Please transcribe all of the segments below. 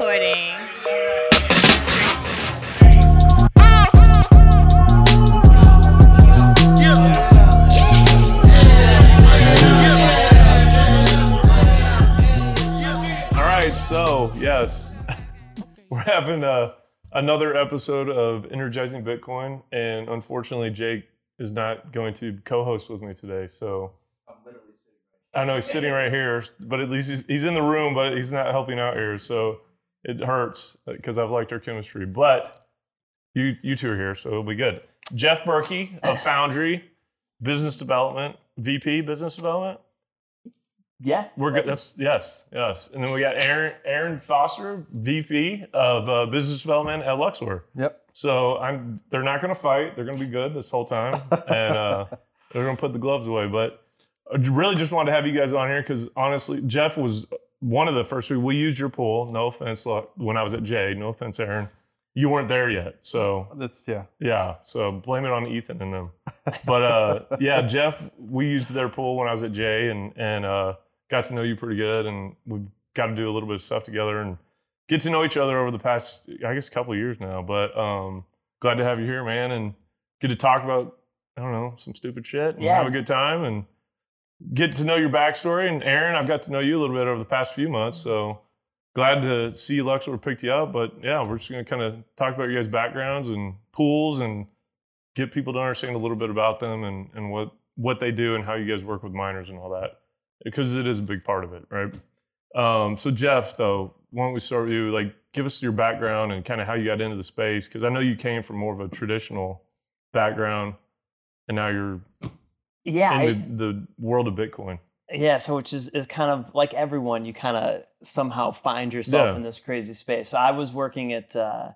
recording. All right, so yes, we're having a, another episode of Energizing Bitcoin, and unfortunately, Jake is not going to co-host with me today. So I know he's sitting right here, but at least he's, he's in the room, but he's not helping out here. So it hurts because I've liked our chemistry. But you you two are here, so it'll be good. Jeff Burkey of Foundry, business development, VP business development. Yeah, We're good. That's yes, yes. And then we got Aaron Aaron Foster, VP of uh, Business Development at Luxor. Yep. So I'm. They're not going to fight. They're going to be good this whole time, and uh, they're going to put the gloves away. But I really just wanted to have you guys on here because honestly, Jeff was one of the first. We we used your pool. No offense, lo- when I was at Jay. No offense, Aaron. You weren't there yet, so That's yeah. yeah, so blame it on Ethan and them. But uh, yeah, Jeff, we used their pool when I was at Jay, and and uh, got to know you pretty good, and we've got to do a little bit of stuff together and get to know each other over the past, I guess, a couple of years now. But um, glad to have you here, man, and get to talk about I don't know some stupid shit and Yeah. have a good time and get to know your backstory. And Aaron, I've got to know you a little bit over the past few months, so glad to see Luxor picked you up. But yeah, we're just gonna kind of talk about your guys' backgrounds and pools and get people to understand a little bit about them and, and what what they do and how you guys work with miners and all that because it is a big part of it, right? Um, so Jeff, though, why don't we start with you? Like, give us your background and kind of how you got into the space because I know you came from more of a traditional background, and now you're Yeah, in the, the world of Bitcoin. Yeah. So which is is kind of like everyone, you kind of somehow find yourself Yeah. in this crazy space. So I was working at. Uh,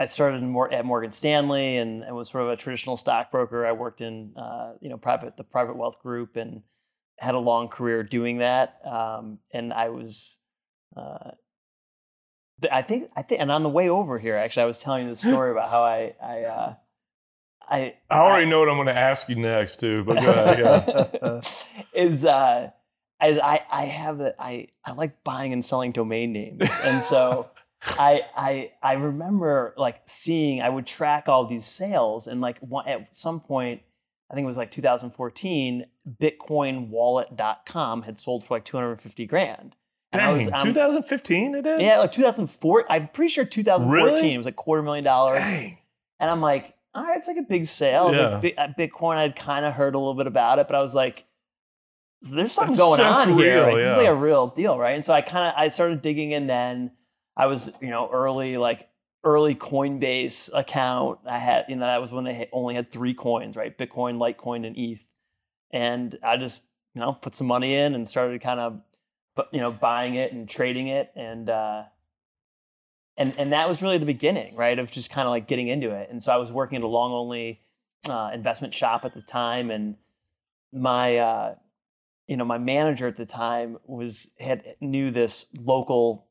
I started in Mor- at Morgan Stanley and, and was sort of a traditional stockbroker. I worked in uh, you know private the private wealth group and had a long career doing that. Um, and I was. Uh, I think I think, and on the way over here, actually, I was telling you the story about how I I uh, I I already know what I'm going to ask you next too, but ahead. Yeah. is uh as I I have a, I I like buying and selling domain names, and so I I I remember like seeing I would track all these sales, and like one, at some point I think it was like 2014, BitcoinWallet.com had sold for like 250 grand. And I Dang, was- I'm- 2015 it is. yeah, like 2004. I'm pretty sure 2014 Really? it was like quarter million dollars. Dang. And I'm like, all right, it's like a big sale. Yeah. like Bi- Bitcoin, I'd kind of heard a little bit about it, but I was like, there's something That's- going on here. real, Right? This is like a real deal, right? And so I kind of I started digging in. Then I was, you know, early like early Coinbase account. I had, you know, that was when they only had three coins, right? Bitcoin, Litecoin, and ETH. And I just, you know, put some money in and started kind of, you know, buying it and trading it, and uh, and and that was really the beginning, right, of just kind of like getting into it. And so I was working at a long only uh, investment shop at the time, and my uh, you know my manager at the time was had knew this local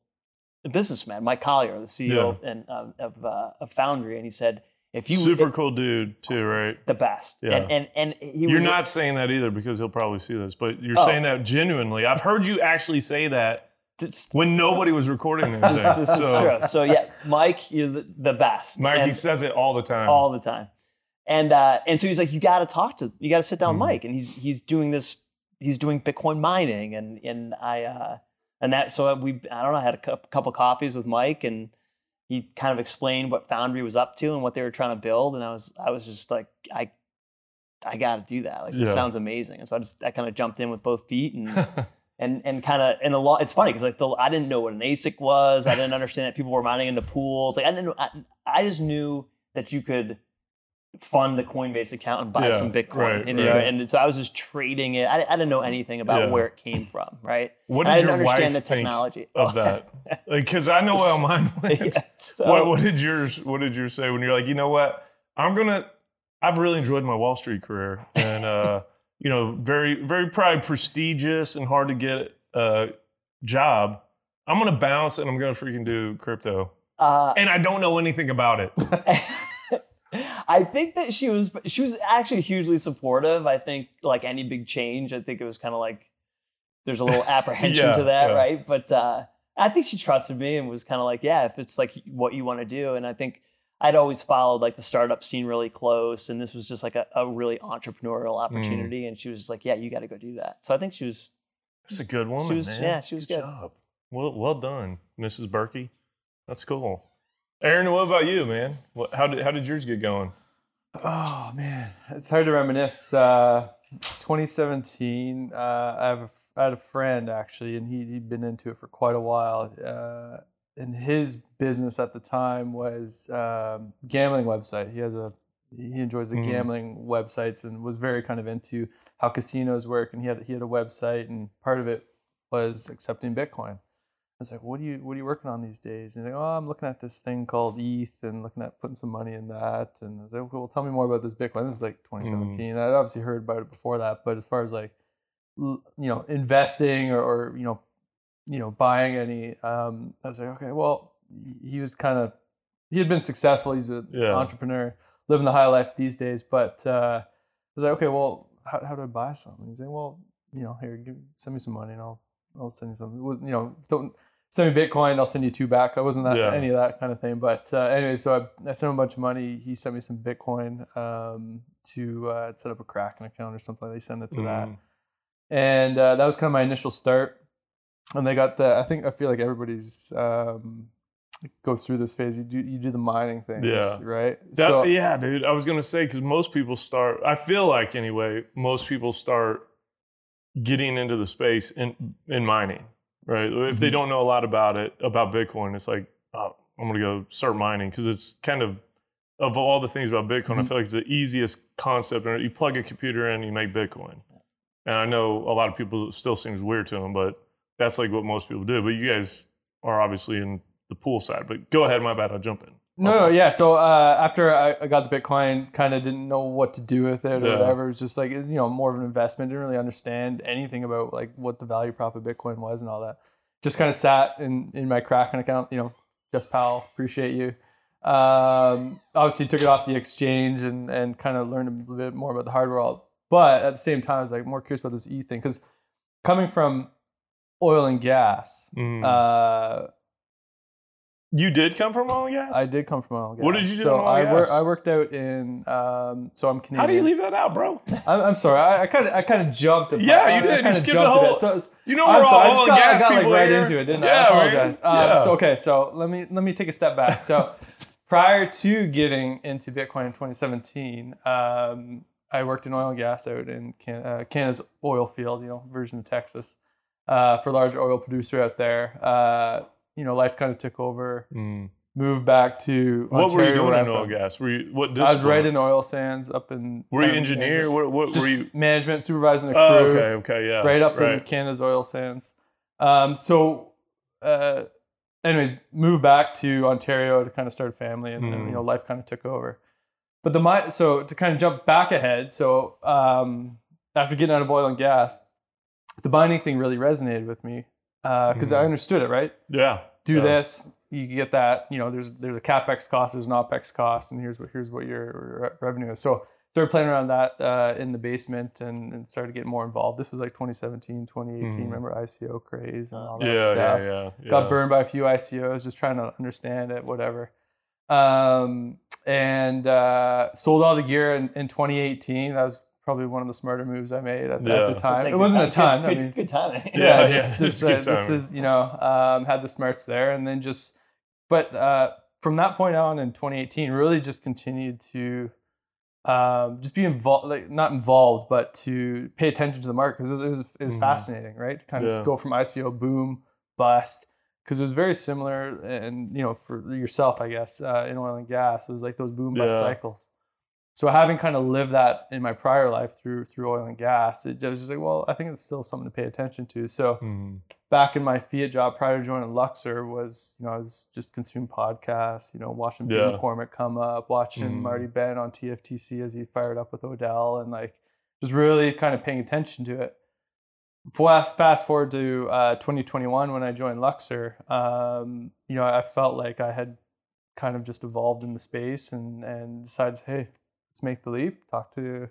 businessman, Mike Colyer, the CEO of, and um, of uh, of Foundry, and he said, "If you Super cool dude too, right? the best," Yeah. and and and he You're was not saying that either because he'll probably see this, but you're Oh. saying that genuinely. I've heard you actually say that This, when nobody was recording anything. this, this is so, true. So yeah, Mike, you're the, the best. Mike, he says it all the time. all the time. And uh, and so he's like, you got to talk to, you got to sit down Mhm. Mike, and he's he's doing this, he's doing Bitcoin mining, and and I uh, and that so we I don't know, I had a cou- couple coffees with Mike, and he kind of explained what Foundry was up to and what they were trying to build, and I was I was just like I I got to do that, like this Yeah. sounds amazing, and so I just I kind of jumped in with both feet and and and kind of and a lot. It's funny because like the, I didn't know what an ASIC was. I didn't understand that people were mining into pools. Like I didn't. I, I just knew that you could fund the Coinbase account and buy Yeah, some Bitcoin. right, and, you know, and so I was just trading it. I, I didn't know anything about Yeah. where it came from. Right. what And I did didn't your understand wife the technology of that? Because I know how mine went. Yeah, so- what, what did yours? What did yours say when you're like, you know what? I'm gonna. I've really enjoyed my Wall Street career, and uh, you know, very, very probably prestigious and hard to get uh, job. I'm gonna bounce and I'm gonna freaking do crypto, uh, and I don't know anything about it. I think that she was she was actually hugely supportive. I think like any big change, I think it was kind of like there's a little apprehension Yeah, to that, yeah. right? But uh, I think she trusted me and was kind of like, yeah, if it's like what you want to do. And I think I'd always followed like the startup scene really close, and this was just like a, a really entrepreneurial Mm. opportunity. And she was just like, yeah, you got to go do that. So I think she was That's a good woman, She was- man. yeah, she was good. job. Well, well done, Mrs. Burkey. That's cool. Aaron, what about you, man? What, how did how did yours get going? Oh man, it's hard to reminisce. Uh, 2017. Uh, I have a, I had a friend actually, and he he'd been into it for quite a while. Uh, and his business at the time was um, gambling website. He has a he enjoys the Mhm. gambling websites and was very kind of into how casinos work. And he had he had a website, and part of it was accepting Bitcoin. I was like, "What are you What are you working on these days?" And he's like, "Oh, I'm looking at this thing called ETH and looking at putting some money in that." And I was like, "Okay, well, tell me more about this Bitcoin." This is like 2017. I'd obviously heard about it before that, but as far as like, you know, investing or, or you know, you know, buying any, um, I was like, "Okay, well, he- was kind of he had been successful. He's an Yeah. entrepreneur, living the high life these days." But uh, I was like, "Okay, well, how, how do I buy something?" He's like, "Well, you know, here, give, send me some money, and I'll I'll send you some. It was you know, don't send me Bitcoin, I'll send you two back. I wasn't that Yeah. any of that kind of thing. But uh, anyway, so I, I sent him a bunch of money. He sent me some Bitcoin um, to uh, set up a Kraken account or something. They send it to that, Mm. and uh, that was kind of my initial start. And they got the. I think I feel like everybody's um, goes through this phase. You do you do the mining thing, Yeah. right? That- so yeah, dude. I was gonna say because most people start. I feel like anyway, most people start getting into the space in in mining, right? If they Mhm. don't know a lot about it, about Bitcoin, it's like, oh, I'm gonna go start mining because it's kind of of all the things about Bitcoin, I Mhm. feel like it's the easiest concept. You plug a computer in, you make Bitcoin, and I know a lot of people still seems weird to them, but that's like what most people do. But you guys are obviously in the pool side. But go ahead, my bad. I'll jump in. No, no, yeah. So uh, after I, I got the Bitcoin, kind of didn't know what to do with it or Yeah. whatever. It was just like was, you know more of an investment. Didn't really understand anything about like what the value prop of Bitcoin was and all that. Just kind of sat in in my Kraken account. You know, just pal, appreciate you. Um, obviously took it off the exchange and and kind of learned a little bit more about the hardware. But at the same time, I was like more curious about this E thing because coming from oil and gas. Mm. Uh, you did come from oil and gas. I did come from oil and gas. What did you do So I work. I worked out in. Um, so I'm Canadian. How do you leave that out, bro? I'm, I'm sorry. I kind of. I kind of jumped. a- Yeah, you I did. You kinda skipped the whole- So You know I'm we're sorry. I all oil got, and I gas got like people right here. into it, didn't I? yeah, I apologize. Um, yeah. So okay. So let me let me take a step back. So prior to getting into Bitcoin in 2017, um, I worked in oil and gas out in Can- uh, Canada's oil field. You know, version of Texas. Uh, for a large oil producer out there. Uh, you know, life kind of took over. Mm. Moved back to What were you doing in oil from. and gas? Were you what? I was right in oil sands up in. Were you engineer? What? What were you? management, supervising a crew, Oh, okay, okay, yeah. right up in. Canada's oil sands. Um, so, uh, anyways, moved back to Ontario to kind of start a family, and, and, Mm. you know, life kind of took over. But the my so to kind of jump back ahead, so um, after getting out of oil and gas, the mining thing really resonated with me because I Mhm. understood it. Right, Yeah. do Yeah. this, you get that. You know, there's there's a capex cost, there's an opex cost, and here's what here's what your re- revenue is. So started playing around that uh, in the basement and, and started getting more involved. This was like 2017, 2018. Mhm. Remember ICO craze and all that Yeah, yeah, stuff. yeah, yeah. Got burned by a few ICOs, just trying to understand it, whatever. Um, and uh, sold all the gear in, in 2018. That was probably one of the smarter moves I made at, the- Yeah. at the time. Like, It wasn't a ton. Good, I mean, good timing. Yeah, yeah, yeah, just, just good uh, this is you know um, had the smarts there, and then just but uh, from that point on in 2018, really just continued to um, just be involved, like not involved, but to pay attention to the market because it was it was, it was Mhm. fascinating, right? Kind of Yeah. go from ICO boom bust because it was very similar, and you know for yourself, I guess uh, in oil and gas, it was like those boom bust Yeah. cycles. So having kind of lived that in my prior life through through oil and gas, it was just like, well, I think it's still something to pay attention to. So Mhm. back in my Fiat job prior to joining Luxor was, you know, I was just consuming podcasts, you know, watching Bill Yeah. McCormick come up, watching Mhm. Marty Bent on TFTC as he fired up with Odell, and like just really kind of paying attention to it. Fast, fast forward to uh, 2021 when I joined Luxor, um, you know, I felt like I had kind of just evolved in the space and and decided, hey, let's make the leap. Talk to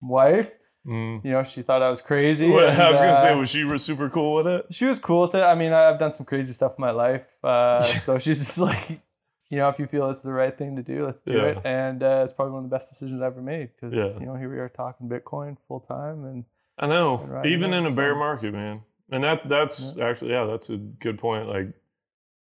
wife, Mm. You know, she thought I was crazy. Well, I was gonna say, uh, was she super cool with it? she was cool with it. I mean, I've done some crazy stuff in my life, uh, so she's just like, you know, if you feel it's the right thing to do, let's do Yeah. it. And uh, it's probably one of the best decisions I ever made because Yeah. you know here we are talking Bitcoin full time, and I know, And even in a bear so- market, man. And that that's actually yeah, that's a good point. Like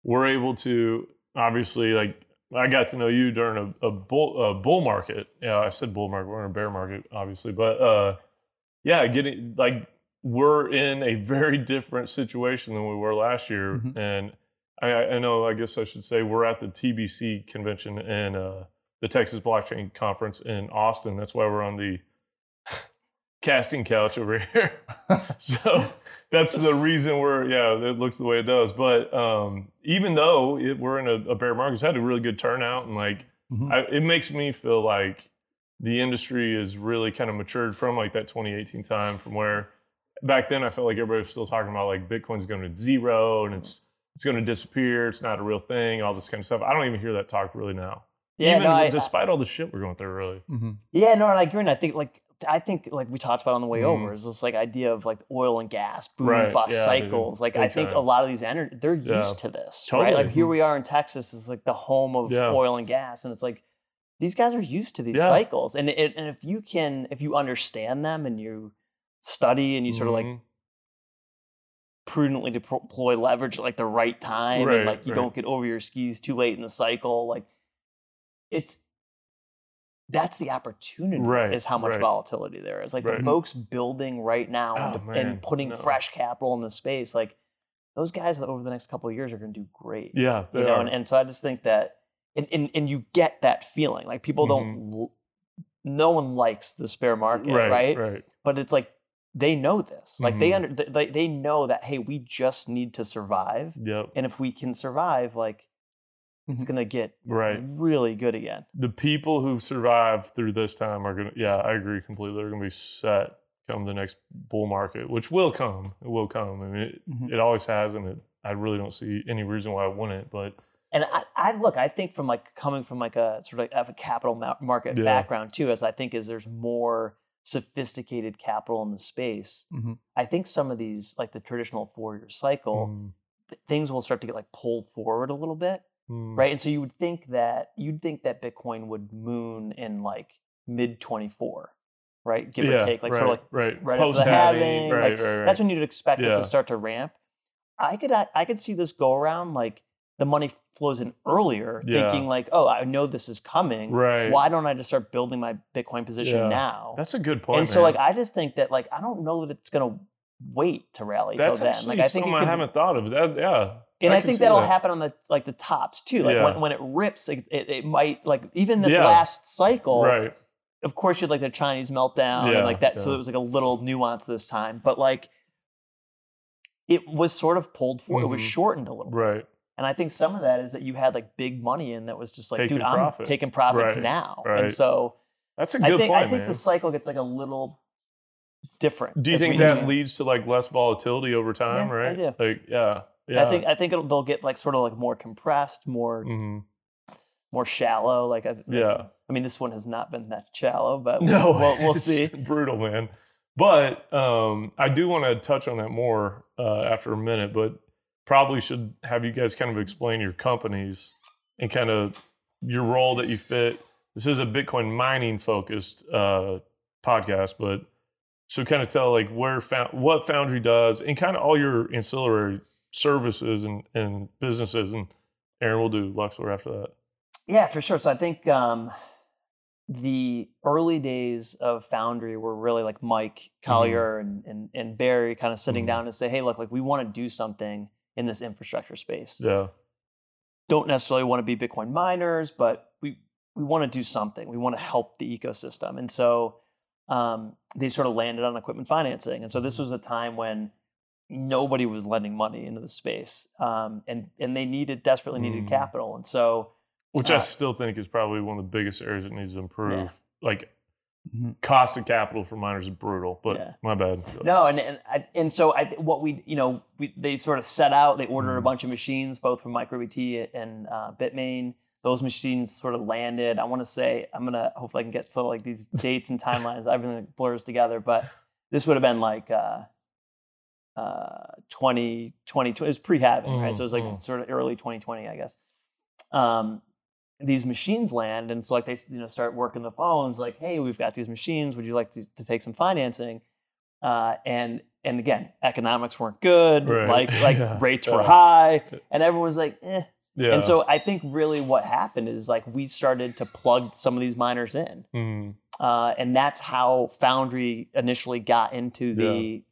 we're able to obviously like I got to know you during a, a bull a bull market. Yeah, I said bull market. We're in a bear market, obviously, but uh, yeah, getting like we're in a very different situation than we were last year, Mhm. and I, I know. I guess I should say we're at the TBC convention and uh, the Texas Blockchain Conference in Austin. That's why we're on the casting couch over here. so that's the reason we're yeah it looks the way it does but um even though it, we're in a, a bear market it's had a really good turnout and like Mhm. I, it makes me feel like the industry is really kind of matured from like that 2018 time from where back then i felt like everybody was still talking about like bitcoin's going to zero and it's it's going to disappear it's not a real thing all this kind of stuff i don't even hear that talk really now Yeah, even no, I, despite all the shit we're going through really Mhm. yeah, no, and I agree. And I think like I think like we talked about on the way Mhm. over is this like idea of like oil and gas boom Right, bust yeah, cycles. Like I think a lot of these energy they're used Yeah. to this, Totally. right? Like here we are in Texas is like the home of Yeah. oil and gas, and it's like these guys are used to these cycles, and it, and if you can if you understand them and you study and you sort of like Mhm. prudently deploy leverage at like the right time Right, and like you right. don't get over your skis too late in the cycle like it's that's the opportunity Right, is how much right. volatility there is like Right. the folks building right now and, Oh, man, and putting no. fresh capital in the space like those guys over the next couple of years are going to do great yeah you they know and, and so i just think that and, and, and you get that feeling like people Mm-hmm. don't no one likes the spare market right, right right but it's like they know this like they Mhm. under they, they know that hey we just need to survive yep and if we can survive like it's Mhm. gonna get right really good again the people who survive through this time are gonna yeah i agree completely they're gonna be set come the next bull market which will come it will come i mean it, Mhm. it always has and it, i really don't see any reason why it wouldn't but and I, I look i think from like coming from like a sort of a capital ma- market Yeah. background too as i think is there's more sophisticated capital in the space Mhm. i think some of these like the traditional four year cycle mm, th- things will start to get like pulled forward a little bit mm, right? And so you would think that you'd think that Bitcoin would moon in like mid 24, right? Give yeah, or take, like right, sort of like right right after post the halving halving, right, like, right that's when you'd expect it to start to ramp. I could I, I could see this go around like the money flows in earlier, Yeah. thinking like, oh, I know this is coming. right Why don't I just start building my Bitcoin position Yeah. now? that's a good point. and so like I just think that like I don't know that it's gonna wait to rally that's till then. Like I think it something could, i haven't thought of that yeah and I, can think that'll that. happen on the like the tops too. Like Yeah. when, when it rips, it, it, it might like even this Yeah. last cycle. right Of course, you had like the Chinese meltdown Yeah, and like that. So it was like a little nuance this time, but like it was sort of pulled forward. It was Mhm. shortened a little bit. right And I think some of that is that you had like big money in that was just like, Taking dude, I'm taking profits Right, now. right. And so that's a I good think point I think man. the cycle gets like a little different. do you think that leads to like less volatility over time I right like yeah yeah I think I think it'll, they'll get like sort of like more compressed, more hmm more shallow. Like I, yeah I mean, this one has not been that shallow, but No, we'll, we'll see. Brutal, man. But um, I do want to touch on that more uh, after a minute. But probably should have you guys kind of explain your companies and kind of your role that you fit. This is a Bitcoin mining focused uh, podcast, but so kind of tell like where found what Foundry does and kind of all your ancillary services and, and businesses. And Aaron will do Luxor after that. Yeah, for sure. So I think um, the early days of Foundry were really like Mike Colyer and, and and Barry kind of sitting Mhm. down and say, hey, look, like we want to do something in this infrastructure space. Yeah. Don't necessarily want to be Bitcoin miners, but we we want to do something. We want to help the ecosystem. And so um, they sort of landed on equipment financing. And so this was a time when nobody was lending money into the space, um, and and they needed desperately needed Mm. capital. And so Which I Uh, still think is probably one of the biggest areas that needs to improve. Yeah. Like Mhm. cost of capital for miners is brutal, but Yeah. my bad. No, and and I, and so I what we you know we, they sort of set out. They ordered a Mhm. bunch of machines, both from MicroBT and uh, Bitmain. those machines sort of landed. I want to say I'm gonna hopefully I can get so like these dates and timelines, everything blurs together. But this would have been like uh, uh, 20, 20, it was pre-halving, right? Mm, So it was like mm. sort of early 2020, I guess. Um, these machines land, and so like they you know start working the phones, like, hey, we've got these machines. Would you like to, to take some financing? Uh, and and again, economics weren't good. Right. Like like Yeah. rates were Yeah. high, and everyone was like, eh. Yeah. And so I think really what happened is like we started to plug some of these miners in, Mhm. uh, and that's how Foundry initially got into the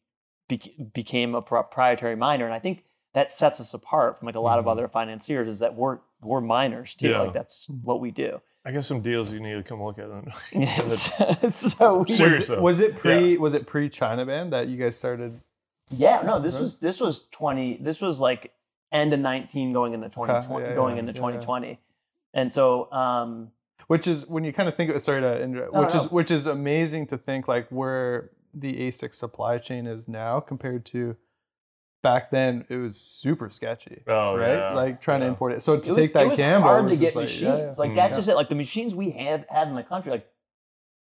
bec- became a proprietary miner. And I think that sets us apart from like a lot of Mhm. other financiers is that we're we're miners too. Yeah. Like that's what we do. I guess some deals you need to come look at then. so we, Was, though. was it pre? Was it pre China ban that you guys started? yeah, no, this Right. was this was twenty. This was like end of nineteen going into twenty twenty yeah, going yeah, into yeah, yeah. twenty twenty, and so um, Which is when you kind of think of sorry to interrupt, No, which no. is which is amazing to think like where the ASIC supply chain is now compared to back then. It was super sketchy, Oh, right? yeah, Like trying to import it. So to it was, take that it was gamble hard to get like, machines. yeah, yeah. Like Mm. that's Yeah. just it. Like the machines we had had in the country, like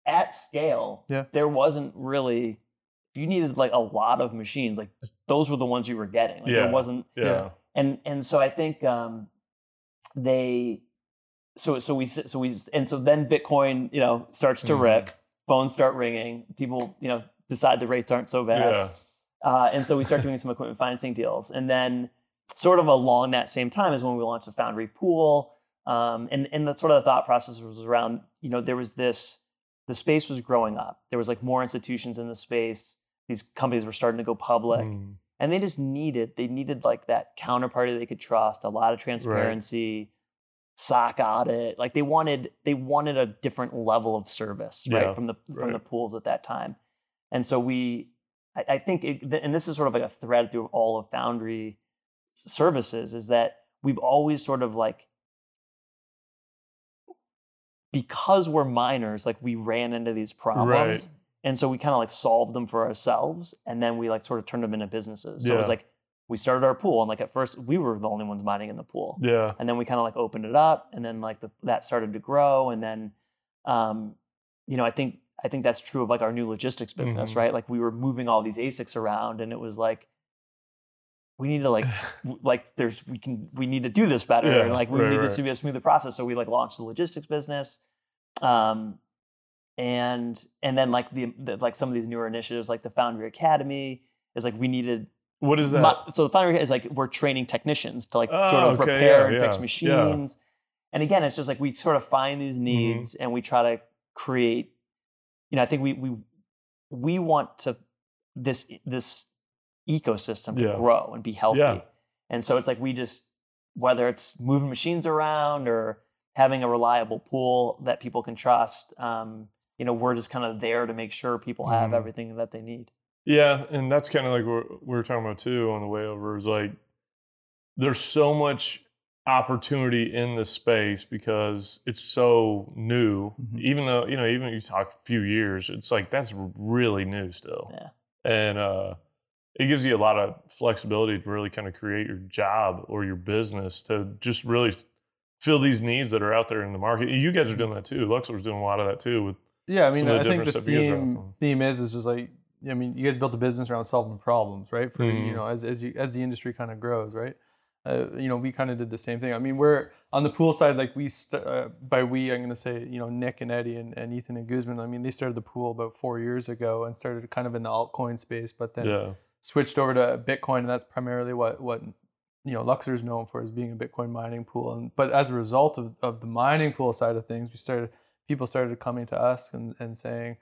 at scale, Yeah. there wasn't really. You needed like a lot of machines. Like those were the ones you were getting. Like Yeah. there wasn't yeah. and and so I think um, they so so we so we and so then Bitcoin you know starts to Mhm. rip, phones start ringing, people you know decide the rates aren't so bad, Yeah. uh, and so we start doing some equipment financing deals, and then sort of along that same time is when we launched the Foundry Pool, um, and and the sort of the thought process was around you know there was this the space was growing up, there was like more institutions in the space, these companies were starting to go public. Mm. and they just needed they needed like that counterparty they could trust a lot of transparency SOC audit. Like they wanted they wanted a different level of service right Yeah, from the from the pools at that time and so we i, I think it, and this is sort of like a thread through all of foundry services is that we've always sort of like because we're miners like we ran into these problems. And so we kind of like solved them for ourselves and then we like sort of turned them into businesses. So it was like we started our pool and like at first we were the only ones mining in the pool. Yeah. and then we kind of like opened it up and then like the, that started to grow and then um you know i think i think that's true of like our new logistics business Mhm. right like we were moving all these asics around and it was like we need to like like there's we can we need to do this better Yeah, and like we right, need right. this to be a smoother process so we like launched the logistics business um and and then like the, the like some of these newer initiatives like the foundry academy is like we needed What is that? so the foundry is like we're training technicians to like sort Oh, of okay, repair yeah, and fix yeah, yeah. machines and again it's just like we sort of find these Mm-hmm. needs and we try to create you know i think we we we want to this this ecosystem to Yeah. grow and be healthy Yeah. and so it's like we just whether it's moving machines around or having a reliable pool that people can trust um, you know we're just kind of there to make sure people have Mhm. everything that they need Yeah, and that's kind of like what we were talking about too on the way over. Is like there's so much opportunity in the space because it's so new. Mhm. Even though you know, even if you talk a few years, it's like that's really new still. Yeah. and uh, it gives you a lot of flexibility to really kind of create your job or your business to just really fill these needs that are out there in the market. You guys are doing that too. Luxor's doing a lot of that too with Yeah, I mean, some of the I think the stuff you guys are theme theme is is just like I mean, you guys built a business around solving problems, right? For you Mhm. know, as as you as the industry kind of grows, right? Uh, you know, we kind of did the same thing. I mean, we're on the pool side, like we st- uh, by we, I'm going to say, you know, Nick and Eddie and, and Ethan and Guzman. I mean, they started the pool about four years ago and started kind of in the altcoin space, but then yeah, switched over to Bitcoin, and that's primarily what what you know Luxor is known for as being a Bitcoin mining pool. And but as a result of, of the mining pool side of things, we started people started coming to us and, and saying,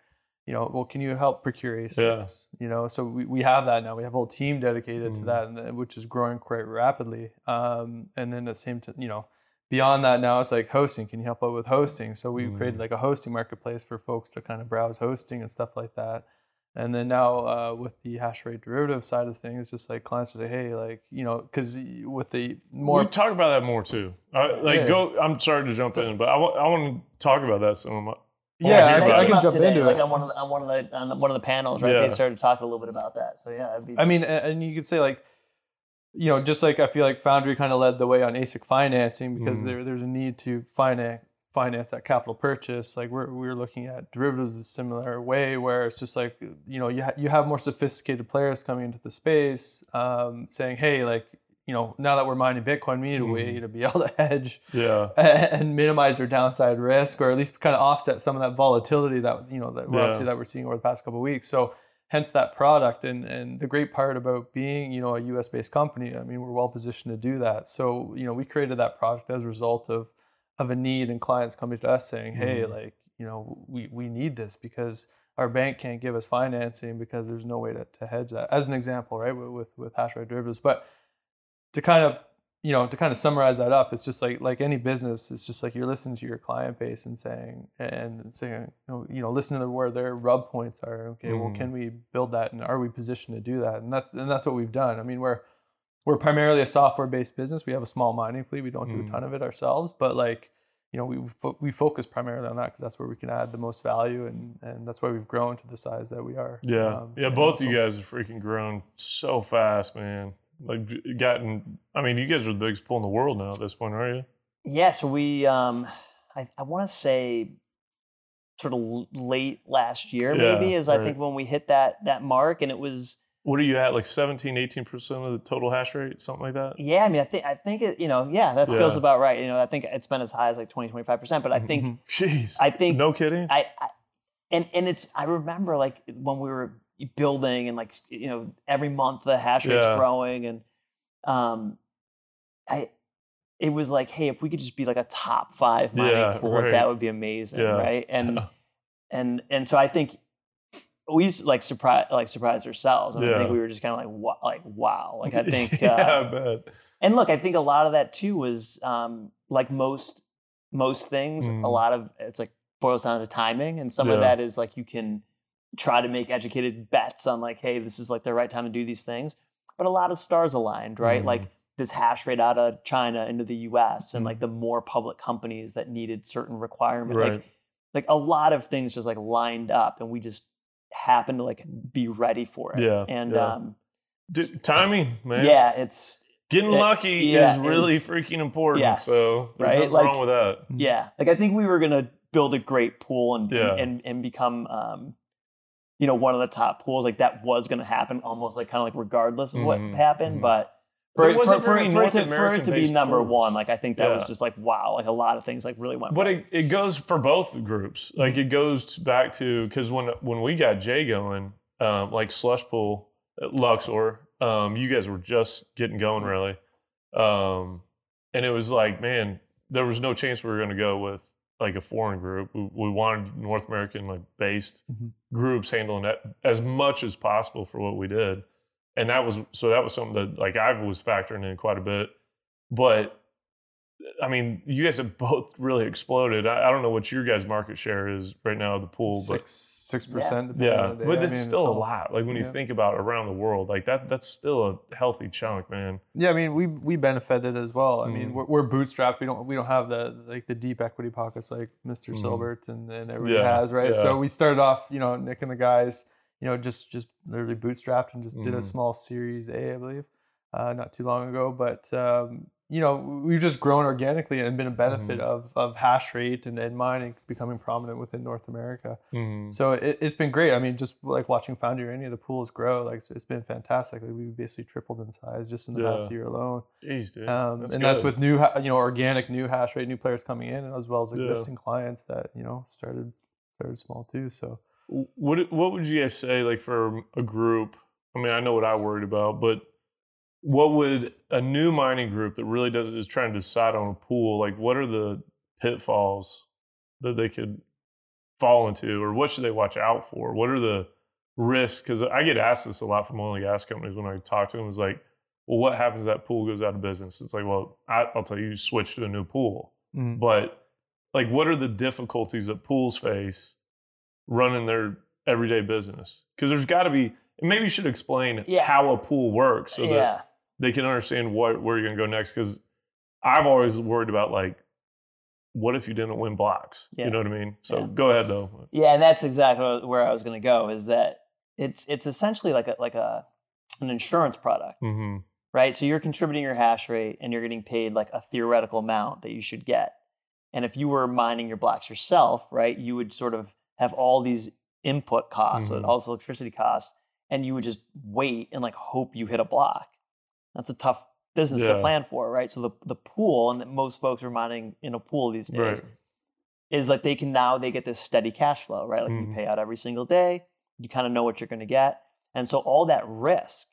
you know, well, can you help procure ASICs? You know, so we, we have that now. We have a whole team dedicated to Mhm. that, and which is growing quite rapidly. Um, and then at the same time, you know. Beyond that, now it's like hosting. Can you help out with hosting? So we created Mhm. like a hosting marketplace for folks to kind of browse hosting and stuff like that. And then now uh, with the hash rate derivative side of things, just like clients say, hey, like, you know, because with the more. we talk about that more too. Uh, like, Yeah. go. I'm sorry to jump in, but I want I want to talk about that some. Of yeah, I I, can- I can jump today, into like it. on one of the, on one of the on one of the panels, right? Yeah. They started talking a little bit about that. So yeah, be, I mean, and you could say, like, you know, just like I feel like Foundry kind of led the way on ASIC financing because Mhm. there there's a need to finance finance that capital purchase. Like we're we're looking at derivatives in a similar way where it's just like you know you ha- you have more sophisticated players coming into the space, um, saying, hey, like you know now that we're mining Bitcoin, we need a way Mhm. to be able to hedge Yeah. and minimize our downside risk, or at least kind of offset some of that volatility that you know that we're Yeah. obviously that we're seeing over the past couple of weeks. So hence that product and and the great part about being you know a US based company, I mean we're well positioned to do that. So you know we created that product as a result of of a need and clients coming to us saying, hey, Mhm. like you know we we need this because our bank can't give us financing because there's no way to, to hedge that. As an example, right, with with, with hash rate derivatives, but to kind of you know to kind of summarize that up it's just like like any business it's just like you're listening to your client base and saying and saying you know, you know listening to where their rub points are okay well Mhm. can we build that and are we positioned to do that and that's and that's what we've done i mean we're we're primarily a software based business we have a small mining fleet we don't do Mhm. a ton of it ourselves but like you know we fo- we focus primarily on that because that's where we can add the most value and and that's why we've grown to the size that we are Yeah. Um, yeah. Both of so- you guys have freaking grown so fast, man. Like gotten. I mean, you guys are the biggest pool in the world now at this point, are you? yes we, um, I, I want to say, sort of late last year, maybe Yeah, is I think when we hit that that mark, and it was What are you at? Like 17, 18 percent of the total hash rate, something like that. yeah. I mean, I think I think it, you know, yeah, that feels about right. You know, I think it's been as high as like 20, 25 percent, but I think. Jeez. I think No kidding. I, I and and it's I remember like when we were building and like you know every month the hash rate's Yeah. growing and um I it was like hey if we could just be like a top five mining Yeah, pool right. that would be amazing Yeah. right and and and so I think we like surprise like surprise ourselves and I think we were just kind of like wow, like wow like I think yeah, uh, I and look, I think a lot of that too was um, like most most things. Mm. A lot of it's like boils down to timing, and some of that is like you can try to make educated bets on like, hey, this is like the right time to do these things. But a lot of stars aligned, right? Mm. Like this hash rate out of China into the U.S. and like the more public companies that needed certain requirements, Right. like like a lot of things just like lined up, and we just happened to like be ready for it. Yeah, and yeah. um, timing, man. yeah, it's Getting It- lucky yeah, is really freaking important. yes, so there's right? nothing Like- wrong with that. Yeah, like I think we were gonna build a great pool and Yeah. and and become um, you know, one of the top pools. Like that was gonna happen, almost like kind of like regardless of what Mhm, happened. mhm. But for, wasn't for, for, for, it to, for it to be number pools. one, like I think that was just like wow, like a lot of things like really went. But it, it goes for both groups. Like it goes back to because when when we got Jay going, um, like slush pool at Luxor, um, you guys were just getting going really, um, and it was like man, there was no chance we were going to go with like a foreign group. We, we wanted North American like based Mhm. groups handling that as much as possible for what we did, and that was so that was something that like I was factoring in quite a bit, but I mean, you guys have both really exploded. I, I don't know what your guys' market share is right now of the pool, but six six percent yeah, but it's still a lot. lot. Like when you think about around the world, like that, that's still a healthy chunk, man. Yeah, I mean, we we benefited as well. I Mm. mean, we're, we're bootstrapped. We don't we don't have the like the deep equity pockets like Mr. Mhm. Silbert and, and everybody Yeah, has, right? yeah. So we started off, you know, Nick and the guys, you know, just just literally bootstrapped and just did a Mhm. small Series A, I believe, uh, not too long ago. But um, you know, we've just grown organically and been a benefit Mhm. of of hash rate and, and mining becoming prominent within North America. Mhm. So it, it's been great. I mean, just like watching Foundry or any of the pools grow, like it's been fantastic. Like we've basically tripled in size just in the past year alone. Jeez, dude. Um, That's and that's with new, you know, organic new hash rate, new players coming in, as well as Yeah. existing clients that you know started started small too. So what what would you guys say like for a group? I mean, I know what I worried about, but what would a new mining group that really does is trying to decide on a pool like what are the pitfalls that they could fall into, or what should they watch out for? What are the risks? Because I get asked this a lot from oil and gas companies when I talk to them. Is like, well, what happens if that pool goes out of business? It's like, well, I, I'll tell you, you switch to a new pool mm. but like what are the difficulties that pools face running their everyday business because there's got to be maybe you should explain Yeah. how a pool works so that yeah, they can understand what where you're going to go next because i've always worried about like what if you didn't win blocks Yeah. you know what i mean so Yeah. go ahead though yeah, and that's exactly where I was going to go. Is that it's it's essentially like a like a an insurance product. mm-hmm. right? So you're contributing your hash rate and you're getting paid like a theoretical amount that you should get. And if you were mining your blocks yourself, right, you would sort of have all these input costs, Mhm. all this electricity costs, and you would just wait and like hope you hit a block. That's a tough business to plan for, right? So the the pool, and that most folks are mining in a pool these days, Right. is like they can now they get this steady cash flow, right? Like Mhm. you pay out every single day, you kind of know what you're going to get, and so all that risk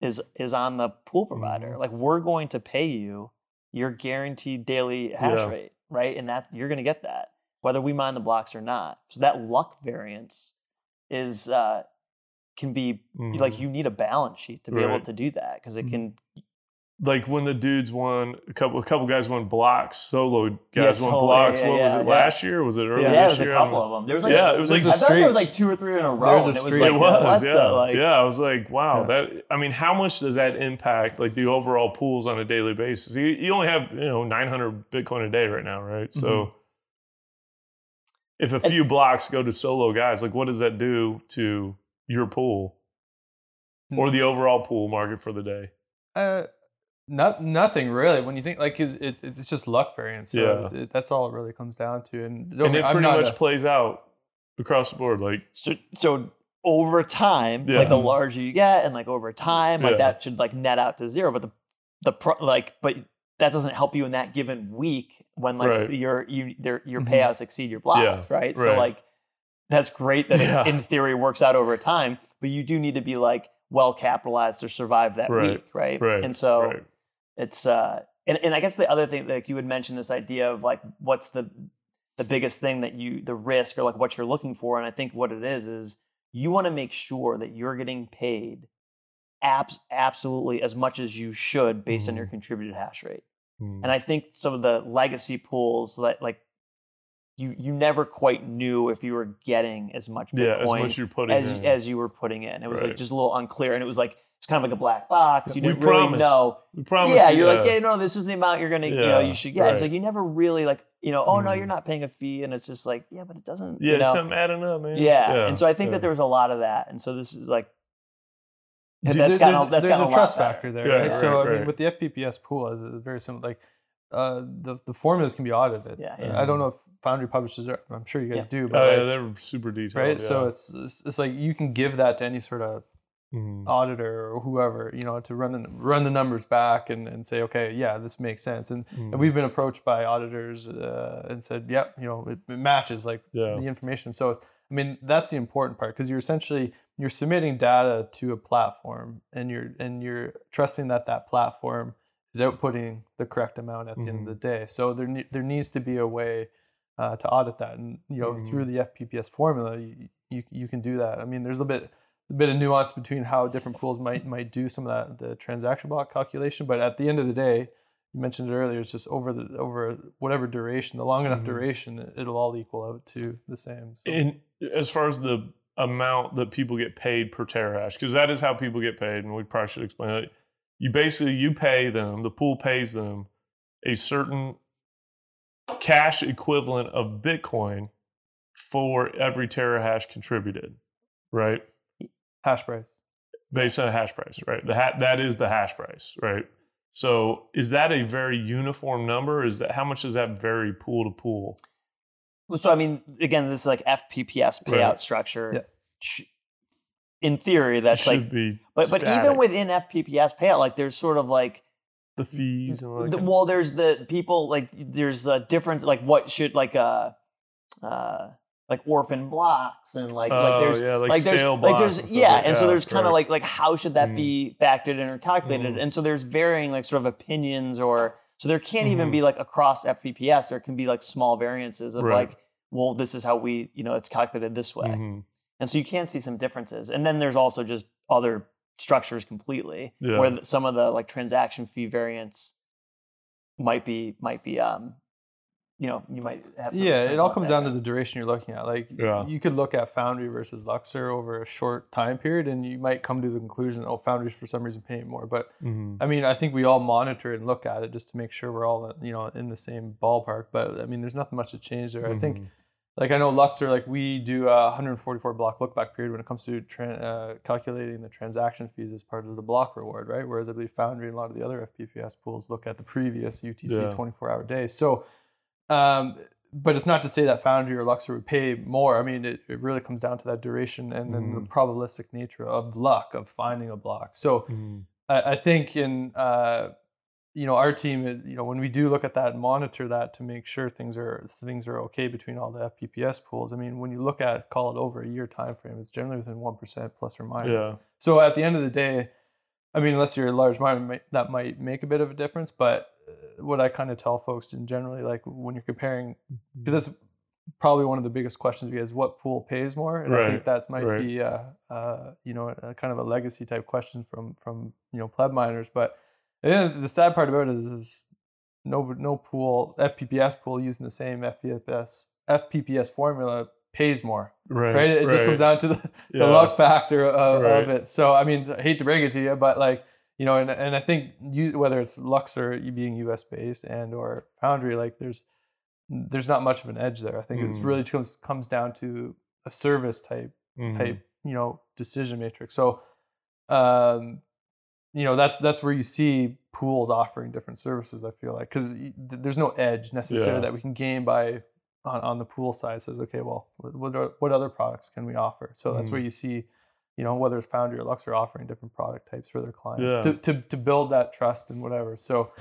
is is on the pool provider. Mhm. Like we're going to pay you your guaranteed daily hash Yeah. rate, right? And that you're going to get that whether we mine the blocks or not. So that luck variance is uh, can be like Mhm. you need a balance sheet to be able to do that because it Mhm. can like when the dudes won a couple a couple guys won blocks solo guys Yeah, won blocks yeah, what was it yeah. last year was it earlier yeah, this there was a year? couple of them. There was like yeah it was like a I streak. there was like two or three in a row. There's a and it was like it was yeah the like yeah I was like wow Yeah. that I mean how much does that impact like the overall pools on a daily basis you, you only have you know 900 Bitcoin a day right now right so Mhm. if a few blocks go to solo guys like what does that do to your pool or the overall pool market for the day Uh, not nothing really. When you think like, is it, it's just luck variance. So Yeah. it, that's all it really comes down to. And, don't and get- it I'm pretty not much a- plays out across the board like so, so over time, Yeah. like the larger you get, and like over time, like Yeah. that should like net out to zero. But the the pro, like, but that doesn't help you in that given week when like Right. your you their your Mhm. payouts exceed your blocks, Yeah, right? So right. like that's great that Yeah. it in theory works out over time, but you do need to be like well capitalized to survive that Right, week, right? right And so right. it's uh and, and i guess the other thing like you would mention this idea of like what's the the biggest thing that you the risk or like what you're looking for and i think what it is is you want to make sure that you're getting paid abs- absolutely as much as you should based on your Mhm. contributed hash rate Mm. and i think some of the legacy pools that like you you never quite knew if you were getting as much yeah as Bitcoin much you're putting as in. as you were putting in it was like just a little unclear and it was like it's kind of like a black box you We didn't really promise. know we promise yeah, you you're like, that. yeah, no, this is the amount you're gonna, you know, you should get. It's like you never really like, you know, oh no, Mhm. you're not paying a fee, and it's just like, yeah, but it doesn't, yeah you know, it's something adding up man yeah. And so I think yeah. that there was a lot of that, and so this is like, Dude, that's there- kind of that's there's kind a trust factor there, Yeah, right? right, so I right. mean, with the FPPS pool, it's it's very simple. Like uh, the the formulas can be audited. Yeah, yeah. I don't know if Foundry publishes it. I'm sure you guys Yeah. do, but oh yeah they're super detailed right. So it's, it's it's like you can give that to any sort of Mhm. auditor or whoever, you know, to run the run the numbers back and, and say, okay, yeah, this makes sense. And, and Mhm. we've been approached by auditors uh, and said, yep, you know, it, it matches like Yeah. the information. So it's, I mean, that's the important part because you're essentially you're submitting data to a platform and you're and you're trusting that that platform is outputting the correct amount at the end of Mhm. the day. So there ne- there needs to be a way uh, to audit that, and you know, Mhm. through the FPPS formula, you, you you can do that. I mean, there's a bit a bit of nuance between how different pools might might do some of that the transaction block calculation, but at the end of the day, you mentioned it earlier, it's just over the over whatever duration, the long enough Mhm. duration, it- it'll all equal out to the same. So- And as far as the amount that people get paid per terahash, because that is how people get paid, and we probably should explain it. You basically you pay them, the pool pays them a certain cash equivalent of Bitcoin for every terahash contributed, right? hash price. Based on a hash price, right? The ha- that is the hash price, right? So is that a very uniform number? Is that how much does that vary pool to pool? so I mean, again, this is like FPPS payout Right. structure. Yeah. In theory, that's should like, be but but even within FPPS payout, like there's sort of like the fees and The- well, there's the people like there's a difference like what should like uh uh like orphan blocks and like Oh, like there's yeah, like, there's stale like there's and yeah like and so there's kind of right. like like how should that Mm. be factored in or calculated Mm. and so there's varying like sort of opinions or so there can't even Mhm. be like across FPPS there can be like small variances of Right. like well this is how we you know it's calculated this way Mhm. And so you can see some differences and then there's also just other structures completely Yeah. where some of the like transaction fee variants might be might be um you know you might have some Yeah, it all comes down to the duration you're looking at. Like Yeah. you could look at Foundry versus Luxor over a short time period, and you might come to the conclusion, oh, Foundry's for some reason paying more. But Mhm. I mean, I think we all monitor it and look at it just to make sure we're all you know in the same ballpark. But I mean, there's nothing much to change there. I think Mhm. Like I know Luxor, like we do a 144 block lookback period when it comes to tran uh, calculating the transaction fees as part of the block reward, right? Whereas I believe Foundry and a lot of the other FPPS pools look at the previous UTC Yeah. 24 hour day. So, um, but it's not to say that Foundry or Luxor would pay more. I mean, it, it really comes down to that duration and then the probabilistic nature of luck of finding a block. So, Mm. I, I think in uh, you know our team, you know, when we do look at that and monitor that to make sure things are things are okay between all the FPPS pools. I mean, when you look at call it over a year time frame, it's generally within one percent plus or minus. Yeah. So at the end of the day, I mean, unless you're a large miner, that might make a bit of a difference. But uh, what I kind of tell folks in generally, like when you're comparing, because that's probably one of the biggest questions we get is what pool pays more, and I Right, think that might right. be uh, uh, you know a, kind of a legacy type question from from you know pleb miners. But yeah, the sad part about it is, is no no pool FPPS pool using the same FPPS FPPS formula pays more, Right. right? It just comes down to the, the luck factor of, Right. of it. So I mean, I hate to break it to you, but like you know, and and I think you whether it's Luxor being U.S. based and or Foundry, like there's there's not much of an edge there. I think it's Mm. really comes comes down to a service type Mhm. type you know decision matrix. So, um, you know that's that's where you see pools offering different services. I feel like because there's no edge necessarily Yeah. that we can gain by on, on the pool side. Says okay, well, what what, are, what other products can we offer? So that's Mm. where you see. You know whether it's Foundry or Luxor offering different product types for their clients Yeah. to, to to build that trust and whatever. So,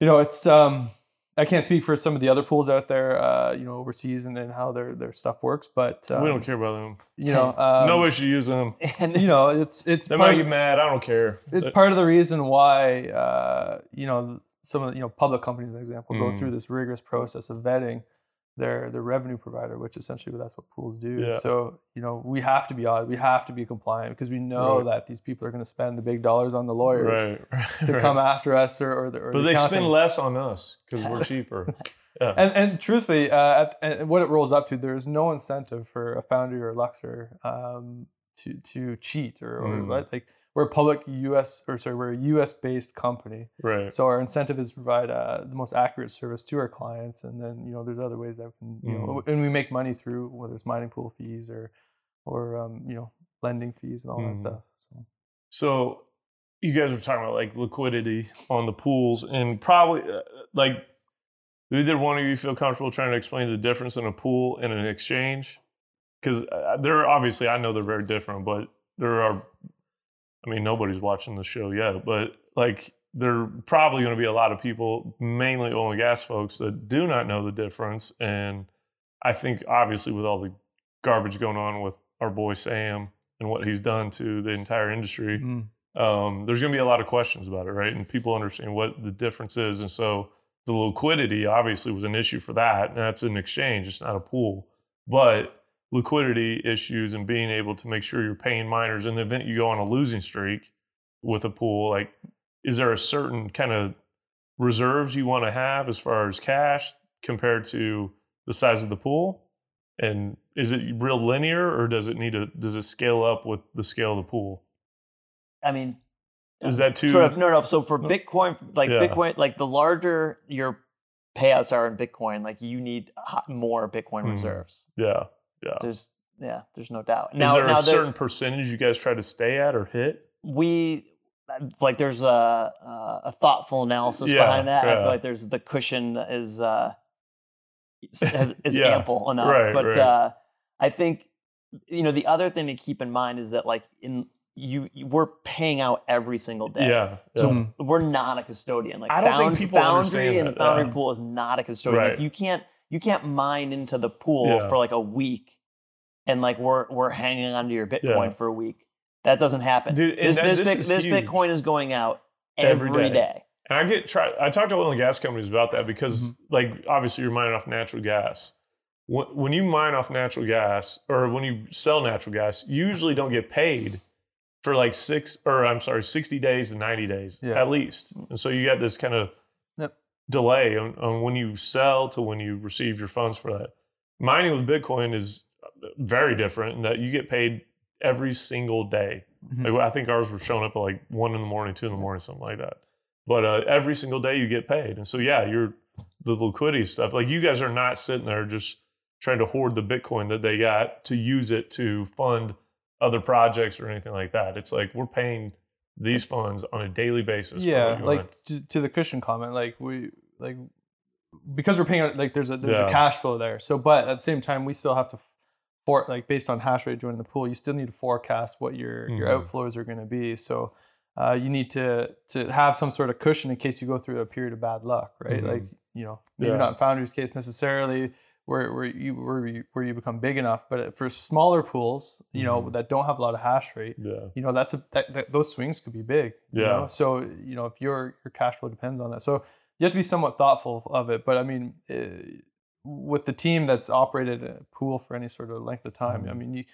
you know, it's um, I can't speak for some of the other pools out there, uh, you know, overseas and, and how their their stuff works, but um, we don't care about them. You know, um, no issue using them. And you know, it's it's They might get mad. I don't care. it's part of the reason why uh, you know some of the, you know public companies, an example, go Mm. through this rigorous process of vetting their their revenue provider, which essentially that's what pools do. Yeah. So you know, we have to be audit, we have to be compliant because we know Right. that these people are going to spend the big dollars on the lawyers right. right, to come after us or or the, or But the they accounting. spend less on us because we're cheaper. Yeah. And, and truthfully, uh, at, and what it rolls up to, there's no incentive for a Foundry or a Luxor um, to to cheat or, or Mm. what- like we're a public U.S. or sorry, we're a U.S. based company, right. so our incentive is to provide uh, the most accurate service to our clients, and then you know there's other ways that we can you know, and we make money through whether it's mining pool fees or or um, you know lending fees and all that Mm. stuff. So So you guys were talking about like liquidity on the pools, and probably uh, like do either one of you feel comfortable trying to explain the difference in a pool and an exchange? Because uh, they're obviously I know they're very different, but there are. I mean, nobody's watching the show yet, but like there are probably going to be a lot of people, mainly oil and gas folks, that do not know the difference. And I think obviously with all the garbage going on with our boy Sam and what he's done to the entire industry, um, there's going to be a lot of questions about it, right? And people understand what the difference is. And so the liquidity obviously was an issue for that. And that's an exchange, it's not a pool. But liquidity issues and being able to make sure you're paying miners in the event you go on a losing streak with a pool, like, is there a certain kind of reserves you want to have as far as cash compared to the size of the pool? And is it real linear or does it need to, does it scale up with the scale of the pool? I mean, Is that too? sort of no, no. So for Bitcoin, like Yeah. Bitcoin, like the larger your payouts are in Bitcoin, like you need more Bitcoin Mhm. reserves. Yeah, yeah. There's yeah, there's no doubt. Is Now, there now a certain percentage you guys try to stay at or hit? we like there's a a, thoughtful analysis Yeah, behind that. I feel like there's the cushion is uh is, is Yeah, ample enough. right, but right. uh I think you know the other thing to keep in mind is that like in you, you we're paying out every single day. Yeah. So yeah. We're not a custodian. Like I don't think people Foundry and that, Foundry yeah. Pool is not a custodian. Like, you can't you can't mine into the pool Yeah. for like a week, and like we're we're hanging onto your Bitcoin Yeah. for a week. That doesn't happen. Dude, this that- this, this is this. Bitcoin is going out Every every day. day. And I get try. I talk to oil and gas companies about that because, Mm-hmm. like, obviously you're mining off natural gas. When, when you mine off natural gas, or when you sell natural gas, you usually don't get paid for like six, or I'm sorry, sixty days and ninety days Yeah. at least. And so you got this kind of. Delay on, on when you sell to when you receive your funds for that. Mining with Bitcoin is very different in that you get paid every single day. Mhm. Like, I think ours were showing up at like one in the morning, two in the morning, something like that. But uh, every single day you get paid, and so yeah, you're the liquidity stuff. Like you guys are not sitting there just trying to hoard the Bitcoin that they got to use it to fund other projects or anything like that. It's like we're paying these funds on a daily basis. yeah like to, to the cushion comment like we like because we're paying like there's a there's Yeah. a cash flow there so but at the same time we still have to for like based on hash rate joining the pool you still need to forecast what your your Mhm. outflows are going to be so uh, you need to to have some sort of cushion in case you go through a period of bad luck right Mhm. like you know maybe Yeah. not in foundry's case necessarily where, where you where you, where you become big enough but for smaller pools you know Mhm. that don't have a lot of hash rate yeah, you know that's a that, that, those swings could be big you Yeah. know? so you know if your your cash flow depends on that so you have to be somewhat thoughtful of it but i mean uh, with the team that's operated a pool for any sort of length of time i Mhm. mean you,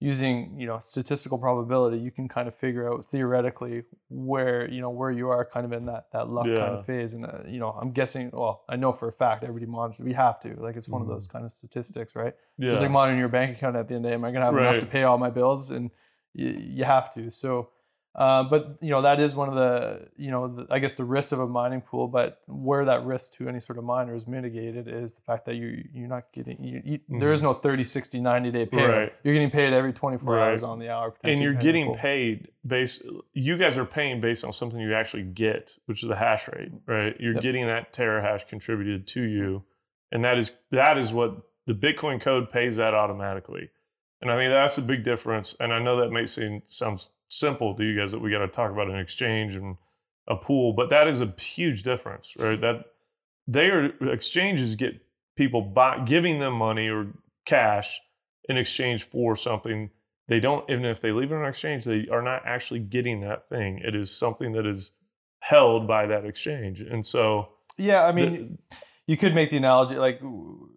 using you know statistical probability you can kind of figure out theoretically where you know where you are kind of in that that luck kind of phase and uh, you know i'm guessing well i know for a fact everybody monitors we have to like it's one of Mhm. those kind of statistics right yeah. just like monitoring your bank account at the end of the day. Am I going to have enough to pay all my bills? And you, you have to. So, uh, but you know that is one of the you know the, I guess the risks of a mining pool. But where that risk to any sort of miner is mitigated is the fact that you you're not getting you, you, there is no 30, 60, 90 day pay. Mm-hmm. Right. You're getting paid every 24 Right. hours on the hour. and you're getting pool. paid based you guys are paying based on something you actually get which is the hash rate right you're Yep. getting that terahash contributed to you and that is that is what the bitcoin code pays that automatically and i think that's a big difference and i know that may seem sounds simple to you guys that we got to talk about an exchange and a pool but that is a huge difference right? That they are exchanges get people buy, giving them money or cash in exchange for something they don't even if they leave it on exchange they are not actually getting that thing. It is something that is held by that exchange and so Yeah, I the- mean, you could make the analogy like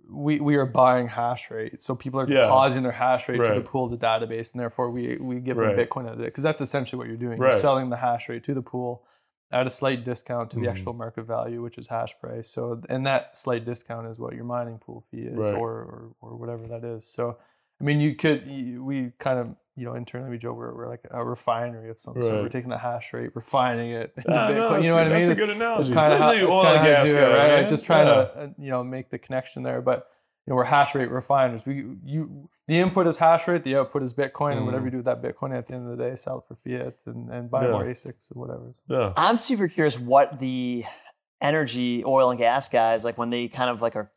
we we are buying hash rate, so people are Yeah. depositing their hash rate to the pool, the database, and therefore we we give Right. them Bitcoin out of it because that's essentially what you're doing. Right. You're selling the hash rate to the pool at a slight discount to the Mhm. actual market value, which is hash price. So, and that slight discount is what your mining pool fee is, Right. or, or or whatever that is. So, I mean, you could you, we kind of you know internally we joke we're, we're like a refinery of some sort. We're taking the hash rate, refining it into Ah, no, Bitcoin. You know what I that's mean? a good analogy It's kind of how, You're it's oil kinda and how you gas do it, right? man. Like just trying Yeah. to uh, you know make the connection there, but you know we're hash rate refiners. We you the input is hash rate, the output is Bitcoin, and whatever Mhm. you do with that Bitcoin at the end of the day, sell it for fiat and, and buy Yeah. more ASICs or whatever. So- yeah I'm super curious what the energy, oil and gas guys like when they kind of like are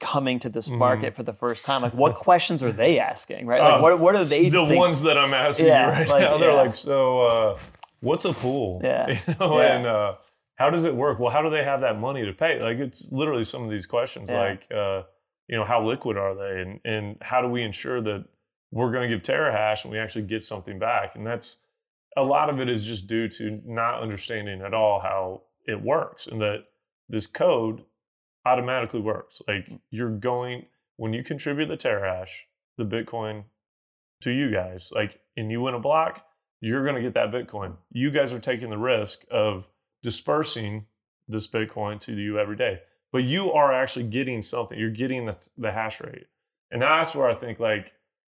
coming to this Mhm. market for the first time. Like, what questions are they asking? Right? Like, Uh, what what are they? the think- ones that i'm asking Yeah, you right like, now they're yeah. like so uh, what's a pool Yeah. you know, Yeah. and uh, how does it work well how do they have that money to pay like it's literally some of these questions like uh, you know how liquid are they and and how do we ensure that we're going to give terahash and we actually get something back and that's a lot of it is just due to not understanding at all how it works and that this code automatically works. Like mm. you're going when you contribute the terahash the bitcoin to you guys like and you win a block you're going to get that bitcoin. You guys are taking the risk of dispersing this bitcoin to you every day but you are actually getting something. You're getting the, the hash rate. And that's where i think like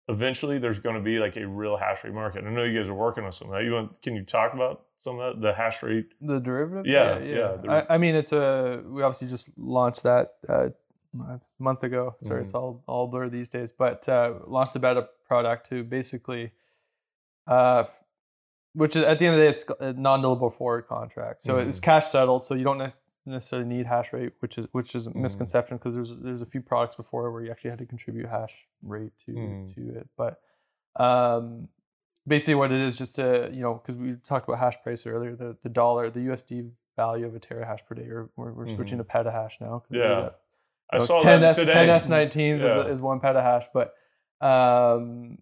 eventually there's going to be like a real hash rate market. I know you guys are working on some of that you want can you talk about some of that the hash rate The derivative? Yeah, yeah, the- I, I mean, it's a we obviously just launched that uh, a month ago. Sorry, Mm-hmm. it's all all blur these days, but uh, launched a beta product to basically, uh, which is at the end of the day, it's a non-deliverable forward contract. So it's Mhm. cash settled, so you don't nec- necessarily need hash rate, which is which is a Mhm. misconception because there's there's a few products before where you actually had to contribute hash rate to Mhm. to it, but. Um, basically what it is just to you know because we talked about hash price earlier the, the dollar the usd value of a terahash per day or we're, we're switching to petahash now 'cause it is Mm-hmm. Yeah. i know, saw 10 that today 10 s19s Yeah. is, is one petahash but um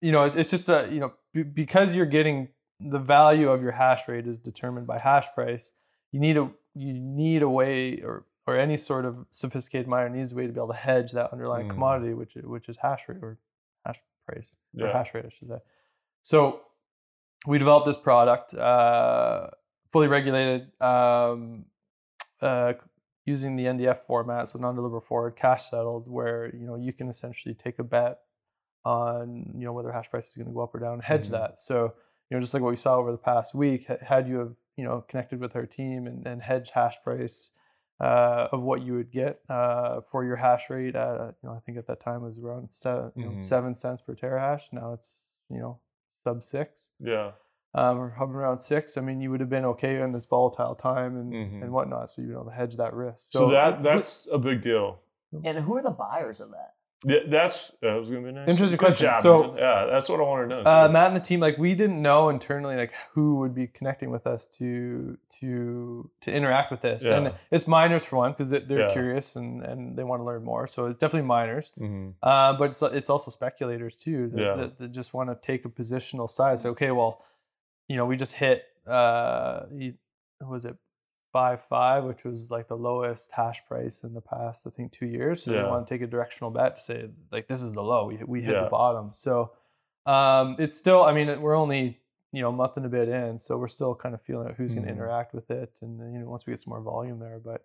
you know it's, it's just a you know be- because you're getting the value of your hash rate is determined by hash price you need a you need a way or or any sort of sophisticated miner needs a way to be able to hedge that underlying Mm. commodity which is, which is hash rate or hash price or Yeah. hash rate, I should say. So we developed this product, uh, fully regulated, um, uh, using the NDF format, so non-deliverable forward, cash settled, where you know you can essentially take a bet on you know whether hash price is going to go up or down, hedge Mhm. that. So you know just like what we saw over the past week, had you have you know connected with our team and, and hedged hash price. Uh, of what you would get uh, for your hash rate. At, you know, I think at that time it was around seven, you know, Mhm. seven cents per terahash. Now it's you know sub six Yeah. um, or hovering around six. I mean, you would have been okay in this volatile time and, Mhm. and whatnot. So you know to hedge that risk. So, that that's a big deal. And who are the buyers of that? Yeah, that's that was gonna be nice. Interesting Good question. job, So- man. yeah, that's what I want to know. Uh. Matt and the team, like we didn't know internally, like who would be connecting with us to to to interact with this, Yeah. and it's miners for one because they're Yeah. curious and and they want to learn more. So it's definitely miners, Mhm. uh, but it's it's also speculators too that, Yeah. that, that just want to take a positional side. So okay, well, you know, we just hit uh, what was it five five, which was like the lowest hash price in the past, I think, two years. So Yeah. they want to take a directional bet to say like this is the low. We we hit Yeah. the bottom. So um, it's still. I mean, we're only you know a month and a bit in, so we're still kind of feeling out who's going Mhm. to interact with it, and then, you know once we get some more volume there, but.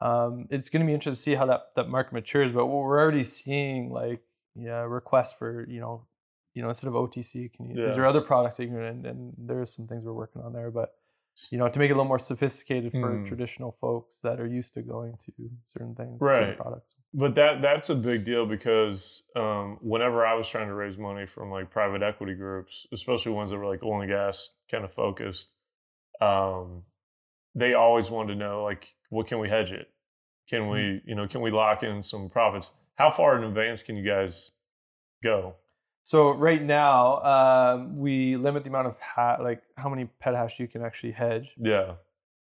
Um, it's going to be interesting to see how that, that market matures, but we're already seeing like yeah requests for you know you know instead of OTC, can you, is there other products that you can and, and there's some things we're working on there, but you know to make it a little more sophisticated for Mm. traditional folks that are used to going to certain things, Right. certain products. But that that's a big deal because um, whenever I was trying to raise money from like private equity groups, especially ones that were like oil and gas kind of focused, um, they always wanted to know like, what can we hedge it? Can we, you know, can we lock in some profits? How far in advance can you guys go? So right now, um, we limit the amount of ha- like how many petahash you can actually hedge Yeah,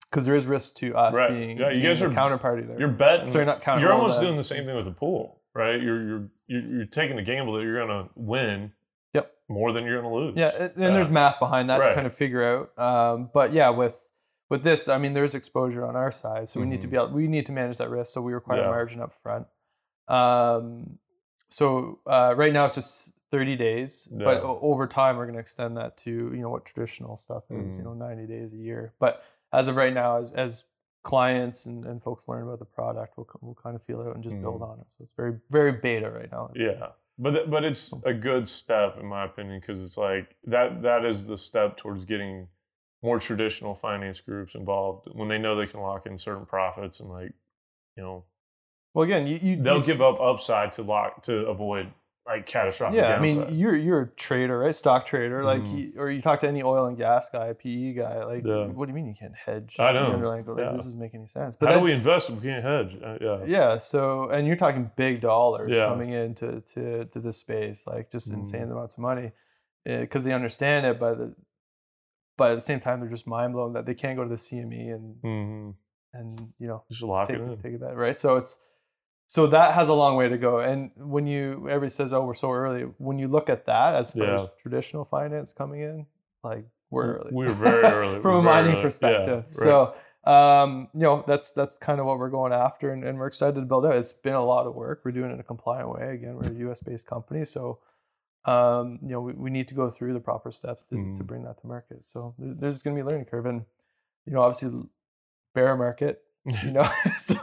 because there is risk to us Right. being, Yeah, you guys the are- counterparty there. you're betting. Sorry, not counter. You're almost doing the same thing with the pool, right? You're you're you're, you're taking a gamble that you're going to win. Yep. More than you're going to lose. Yeah, and and there's math behind that Right. to kind of figure out. Um, but yeah, with with this, I mean, there's exposure on our side, so we need to Mhm. be able, we need to manage that risk. So we require Yeah. a margin up front. Um, so uh, right now it's just 30 days, but Yeah. over time we're going to extend that to you know what traditional stuff is, you Mhm. know, 90 days a year. But as of right now, as as clients and, and folks learn about the product, we'll we'll kind of feel it out and just build Mhm. on it. So it's very very beta right now. Yeah, but th- but it's a good step in my opinion because it's like that that is the step towards getting more traditional finance groups involved when they know they can lock in certain profits and like you know Well, again, you, you they'll you- give up upside to lock to avoid like catastrophic. Yeah, I mean, you're you're a trader, right? Stock trader, like, Mhm. you, or you talk to any oil and gas guy, PE guy, like, Yeah. what do you mean you can't hedge? I the know, underlying- Like, yeah. this doesn't make any sense. But how then, do we invest if we can't hedge? Uh, yeah, yeah, so and you're talking big dollars Yeah. coming into to, to this space, like just Mhm. insane amounts of money, because they understand it, but the, but at the same time they're just mind blown that they can't go to the CME and hmm and you know just lock take, it in. take a bet, right? So it's so that has a long way to go. And when you everybody says, "Oh, we're so early," when you look at that as far Yeah. as traditional finance coming in, like we're early. We're very early from a We're very mining early. Yeah, perspective. right. So um, you know that's that's kind of what we're going after, and, and we're excited to build out. It's been a lot of work. We're doing it in a compliant way. Again, we're a U.S. based company, so. Um, you know, we, we need to go through the proper steps to, to Mhm. bring that to market. So there's going to be a learning curve, and you know, obviously, bear market. You know, so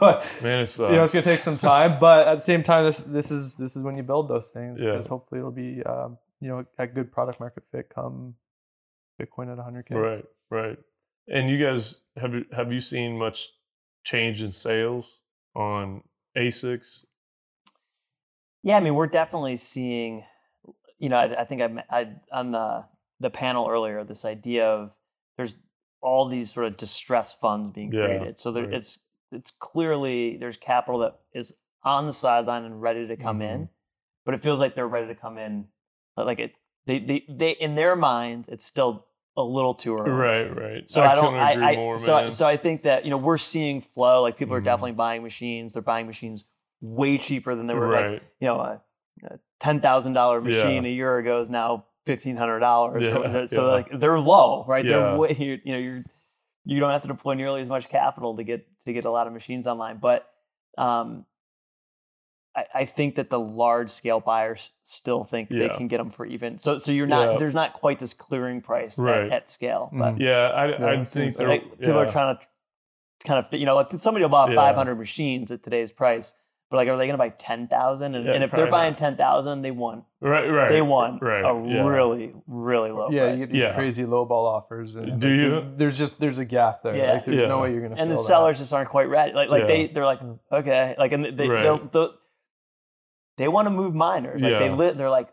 man, it's you know it's gonna take some time but at the same time this this is this is when you build those things Yeah. because hopefully it'll be um, you know a good product market fit come bitcoin at 100k Right, right. And you guys have you- have you seen much change in sales on ASICs? Yeah, I mean, we're definitely seeing. You know, I, I think I, me- I on the the panel earlier this idea of there's all these sort of distress funds being Yeah, created. So there, right. it's it's clearly there's capital that is on the sideline and ready to come in, Mhm. but it feels like they're ready to come in. Like it, they they they in their minds, it's still a little too early. Right, right. So I, don't. couldn't I, I more, so I, man. so I think that you know we're seeing flow. Like people are Mhm. definitely buying machines. They're buying machines way cheaper than they were. Like right. you know, a, a ten thousand dollar machine Yeah. a year ago is now fifteen hundred dollars. Yeah, so yeah. like they're low, right? Yeah. They're way, you you know you're you don't have to deploy nearly as much capital to get to get a lot of machines online, but um, I, I think that the large scale buyers still think they can get them for even. So so you're not Yeah. there's not quite this clearing price Right. at, at scale, but Mhm. Yeah, I, Yeah, I think they're, people are trying to kind of you know like somebody will buy Yeah. 500 machines at today's price But like, are they going to buy ten thousand? And, Yeah, and if they're buying not. ten thousand, they won. Right, right. They won Right. a yeah. really, really low yeah, you get these Yeah. crazy low ball offers. And Do like, you? there- There's just there's a gap there. Yeah. Like there's Yeah. no way you're gonna. and the fill that. sellers just aren't quite ready. Like, like Yeah. they, they're like, okay, like, and they, Right. they'll, they'll, they want to move miners. Like they lit. They're like,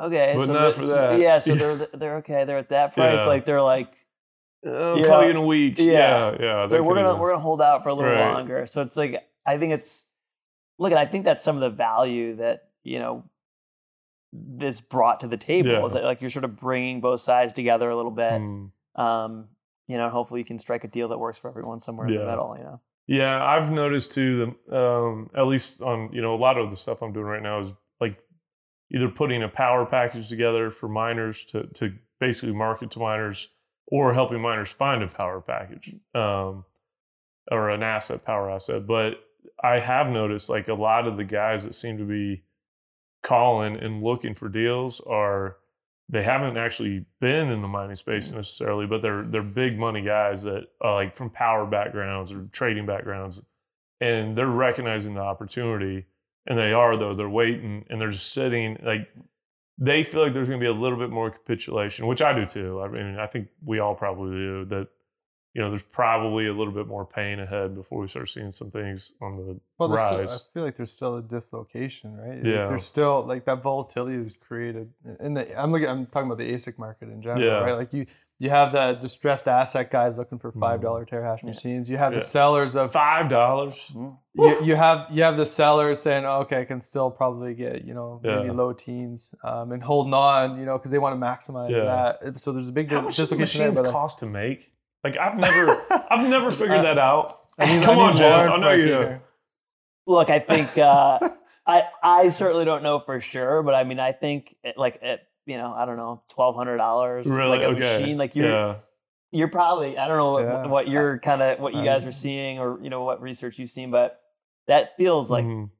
okay, But so not for that. yeah, so they're they're okay. They're at that price. Yeah. Like they're like, I'll Yeah. call you in a week. Yeah. Yeah, yeah so we're gonna could've- we're gonna hold out for a little Right. longer. So it's like I think it's look, and I think that's some of the value that you know this brought to the table Yeah. is that like you're sort of bringing both sides together a little bit. Mm. Um, you know, hopefully you can strike a deal that works for everyone somewhere in the middle. You know, Yeah, I've noticed too. The um, at least on you know a lot of the stuff I'm doing right now is like either putting a power package together for miners to to basically market to miners, or helping miners find a power package um, or an asset, power asset. But I have noticed like a lot of the guys that seem to be calling and looking for deals are they haven't actually been in the mining space mm-hmm. necessarily, but they're they're big money guys that are like from power backgrounds or trading backgrounds, and they're recognizing the opportunity, and they are though they're waiting and they're just sitting like they feel like there's going to be a little bit more capitulation, which I do too. I mean, I think we all probably do that. You know, there's probably a little bit more pain ahead before we start seeing some things on the Well, there's still, rise. I feel like there's still a dislocation, right? Like, Yeah. There's still like that volatility is created. In the I'm looking. I'm talking about the ASIC market in general, Yeah. right? Like you you have the distressed asset guys looking for five dollar terahash Yeah. machines. You have Yeah. the sellers of Five dollars. you, you have you have the sellers saying, oh, okay, I can still probably get you know maybe Yeah. low teens um, and holding on, you know, because they want to maximize Yeah. that. So there's a big How much does the dislocation there. machines cost to make? Like I've never, I've never figured that out. I need, Come I on, need Jeff. I know you information do. look, I think uh, I I certainly don't know for sure, but I mean, I think it, like at you know, I don't know, twelve hundred dollars, Really? like a okay. machine, like you're yeah. you're probably I don't know what, Yeah. what you're kind of what you guys are seeing or you know what research you've seen, but that feels like Mhm.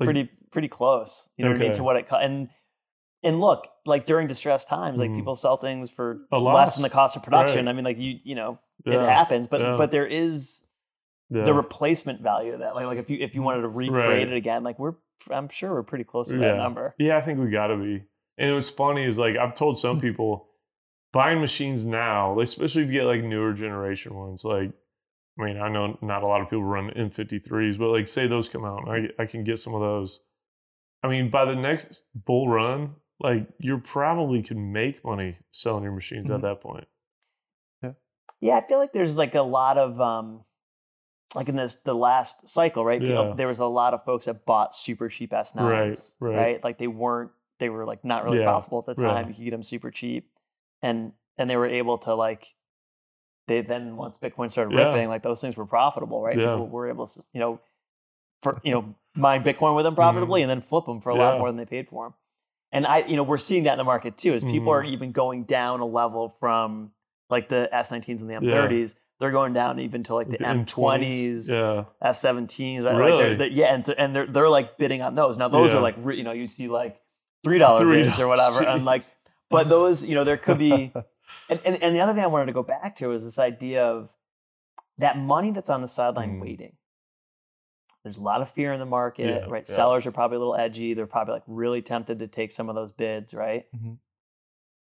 Like- pretty pretty close. You know what I mean to what it co- and and look like during distressed times, like Mhm. people sell things for less than the cost of production. Right. I mean, like you you know yeah. it happens, but Yeah. but there is yeah. the replacement value of that. Like like if you if you wanted to recreate Right. it again, like we're I'm sure we're pretty close to that number. Yeah, I think we got to be. And what's funny is like I've told some people buying machines now, especially if you get like newer generation ones. Like, I mean, I know not a lot of people run M53s, but like say those come out, I I can get some of those. I mean, by the next bull run, like you probably can make money selling your machines Mhm. at that point. Yeah, Yeah, I feel like there's like a lot of um like in this the last cycle, right? People- Yeah. There was a lot of folks that bought super cheap S9s, Right, right. Like they weren't they were like not really Yeah, profitable at the time. right. You could get them super cheap. And and they were able to like they then once Bitcoin started Yeah. ripping, like those things were profitable, right? Yeah. People were able to, you know, for you know, mine Bitcoin with them profitably and then flip them for a lot Mm-hmm. More than they paid for them. And I, you know, we're seeing that in the market too, as people Mhm. are even going down a level from like the S19s and the M30s. They're going down even to like the, The M20s, Yeah. S17s, right? Like Really? they're, they're- yeah, and so, and they're they're like bidding on those. Now those Yeah. are like you know you see like three dollar $3, bids or whatever, and like but those you know there could be and, and and the other thing I wanted to go back to was this idea of that money that's on the sideline Mm. waiting. There's a lot of fear in the market, Yeah, right? yeah. Sellers are probably a little edgy. They're probably like really tempted to take some of those bids, right? Mhm.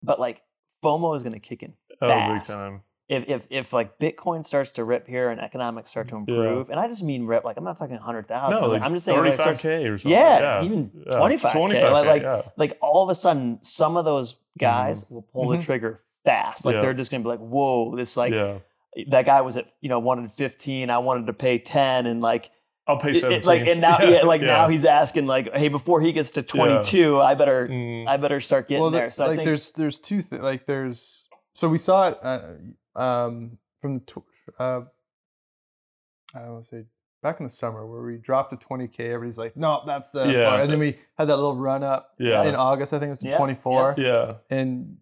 But like FOMO is going to kick in Oh, big time. if if if like Bitcoin starts to rip here and economics start to Yeah. improve, and I just mean rip, like I'm not talking hundred thousand. No, like I'm just saying like, it starts- 35k or something. Yeah, even 25K, like- like- yeah. like all of a sudden, some of those guys Mm-hmm. will pull Mhm. the trigger fast. Like Yeah. they're just gonna be like, "Whoa, this like yeah. that guy was at you know wanted 15, I wanted to pay 10, and like I'll pay it- it- 17. like and now yeah, like now he's asking like, hey, before he gets to 22, I better Mm, I better start getting well, there. So I like think there's there's two things. Like there's so we saw it uh, um, from the tw- uh, I don't want to say back in the summer where we dropped to 20k. Everybody's like, no, that's the Yeah. and then we had that little run up Yeah. in August. I think it was to Yeah, 24, yeah. and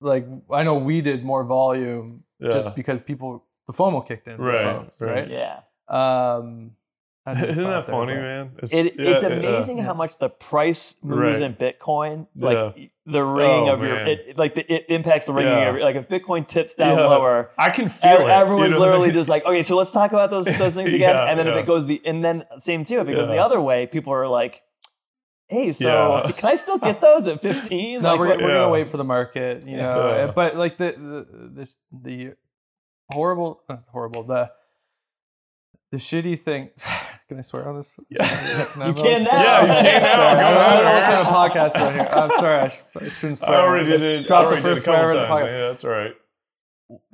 like I know we did more volume Yeah. just because people the FOMO kicked in, for Right, folks, right. right? yeah. Um, I never Isn't that there, funny, man? It's, It, yeah, it's yeah. Uh, amazing how much the price moves Right. in Bitcoin. Like Yeah. the ring Oh, of your, it, like the, it impacts the ring Yeah. of your, like if Bitcoin tips down Yeah. lower, I can feel ev- it. everyone's you know what I literally mean? just like, okay, so let's talk about those those things again. Yeah, and then if it goes the, and then same too, if it goes the other way, people are like, hey, so Yeah. can I still get those at 15? No, Like, we're, what- we're gonna wait for the market, you know. Yeah. But like the the this, the horrible, not horrible the the shitty thing. Can I swear on this? Yeah. Can I You vote? can now. Yeah, you can now. Sorry. Go I don't know what ahead. kind of podcast we're here. I'm sorry. I, sh- I shouldn't swear. I swear. already did Let's it. Drop I the already did first a couple swear in the times. podcast. Yeah, that's all right.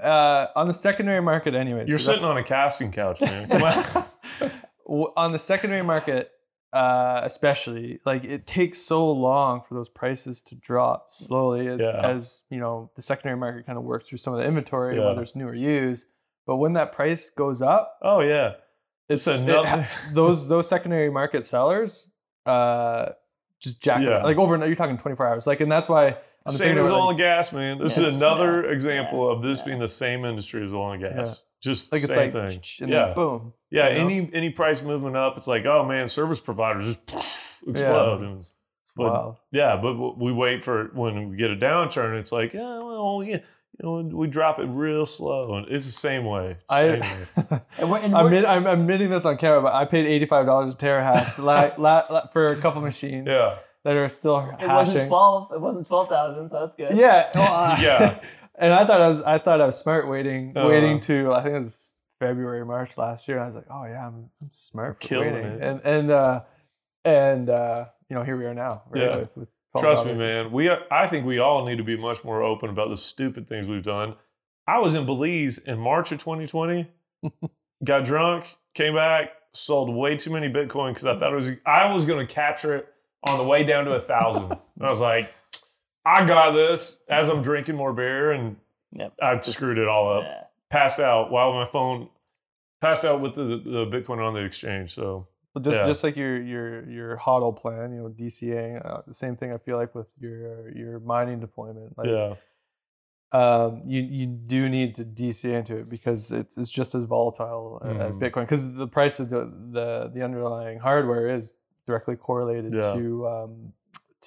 Uh, on the secondary market, anyways. You're so sitting on a casting couch, man. On. on the secondary market uh, especially like it takes so long for those prices to drop slowly as, Yeah. as you know the secondary market kind of works through some of the inventory Yeah. whether it's new or used but when that price goes up oh yeah. It's, It's it those those secondary market sellers uh just jack Yeah. like over you're talking 24 hours like and that's why on the Same secondary as oil and gas, man. This Yeah, is another example of this Yeah. being the same industry as oil and gas. Yeah. Just like it's like thing. and Yeah. then boom Yeah, you know? any any price movement up, it's like, oh man, service providers just explode. yeah, And- it's, it's but- wild yeah, but we wait for when we get a downturn. It's like, yeah, well, yeah, you know, we drop it real slow, and it's the same way. Same way. I And we're, and I'm, we're- I'm admitting this on camera, but I paid eighty-five dollars a terahash la, la, la, for a couple machines Yeah, that are still it wasn't 12. It wasn't 12,000, so that's good. Yeah, well, I- Yeah. and I thought I was, I thought I was smart waiting, Uh. waiting to, I think it was February, March last year. And I was like, oh yeah, I'm, I'm smart for Killing waiting, it. and and uh, and uh, you know, here we are now. Right, Yeah. with, with trust me, man. We I think we all need to be much more open about the stupid things we've done. I was in Belize in March of 2020. got drunk, came back, sold way too many Bitcoin because I thought it was I was going to capture it on the way down to a thousand. And I was like, I got this. As I'm drinking more beer, and Yep. I screwed it all up. Yeah. Passed out while my phone passed out with the, the Bitcoin on the exchange. So Well, just Yeah. just like your your your HODL plan, you know, DCA, uh, the same thing. I feel like with your your mining deployment, like yeah, um, you you do need to DCA into it because it's it's just as volatile uh, as Mhm. Bitcoin because the price of the, the the underlying hardware is directly correlated Yeah. to um,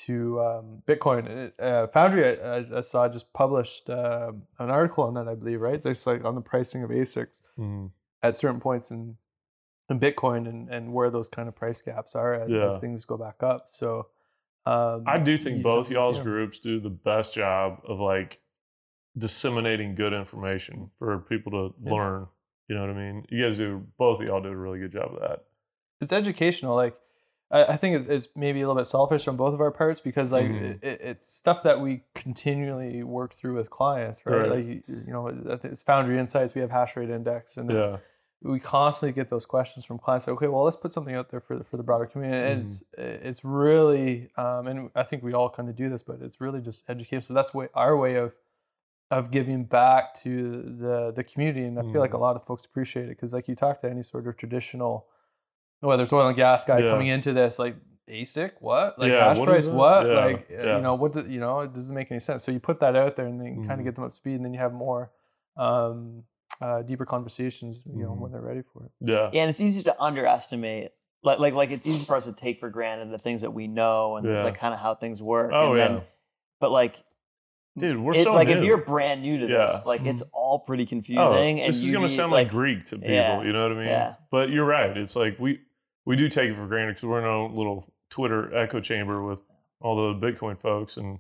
to um, Bitcoin. Uh, Foundry, I, I- saw just published um an article on that, I believe, right? There's like on the pricing of ASICs Mhm. at certain points in in Bitcoin and, and where those kind of price gaps are as, Yeah. things go back up. So um, I do think both y'all's groups do the best job of like disseminating good information for people to Yeah. learn. You know what I mean? You guys do both of y'all do a really good job of that. it's educational. Like I, I think it's, maybe a little bit selfish on both of our parts because like Mhm. it, it's stuff that we continually work through with clients, right? Right. Like you know, it's Foundry Insights. We have hash rate index, and it's, Yeah. We constantly get those questions from clients. Like, okay, well, let's put something out there for the, for the broader community. And Mhm. it's it's really, um, and I think we all kind of do this, but it's really just education. So that's way our way of of giving back to the the community, and I feel like a Mhm. lot of folks appreciate it because, like, you talk to any sort of traditional, whether it's oil and gas guy Yeah. coming into this, like ASIC, what, like Yeah, hash what price, what, Yeah, like, uh, you know, what, do, you know, it doesn't make any sense. So you put that out there, and then kind Mhm. of get them up to speed, and then you have more. Um, uh, deeper conversations, you know, Mhm. when they're ready for it. Yeah. Yeah, and it's easy to underestimate. Like, like, like it's easy for us to take for granted the things that we know and Yeah. like kind of how things work. Oh and yeah. then, but like, Dude, we're it, so like new. if you're brand new to Yeah. this, like it's all pretty Oh, confusing. and this is you gonna need, sound like, Greek to people. Yeah, You know what I mean? yeah. But you're right. It's like we we do take it for granted because we're in our little Twitter echo chamber with all the Bitcoin folks, and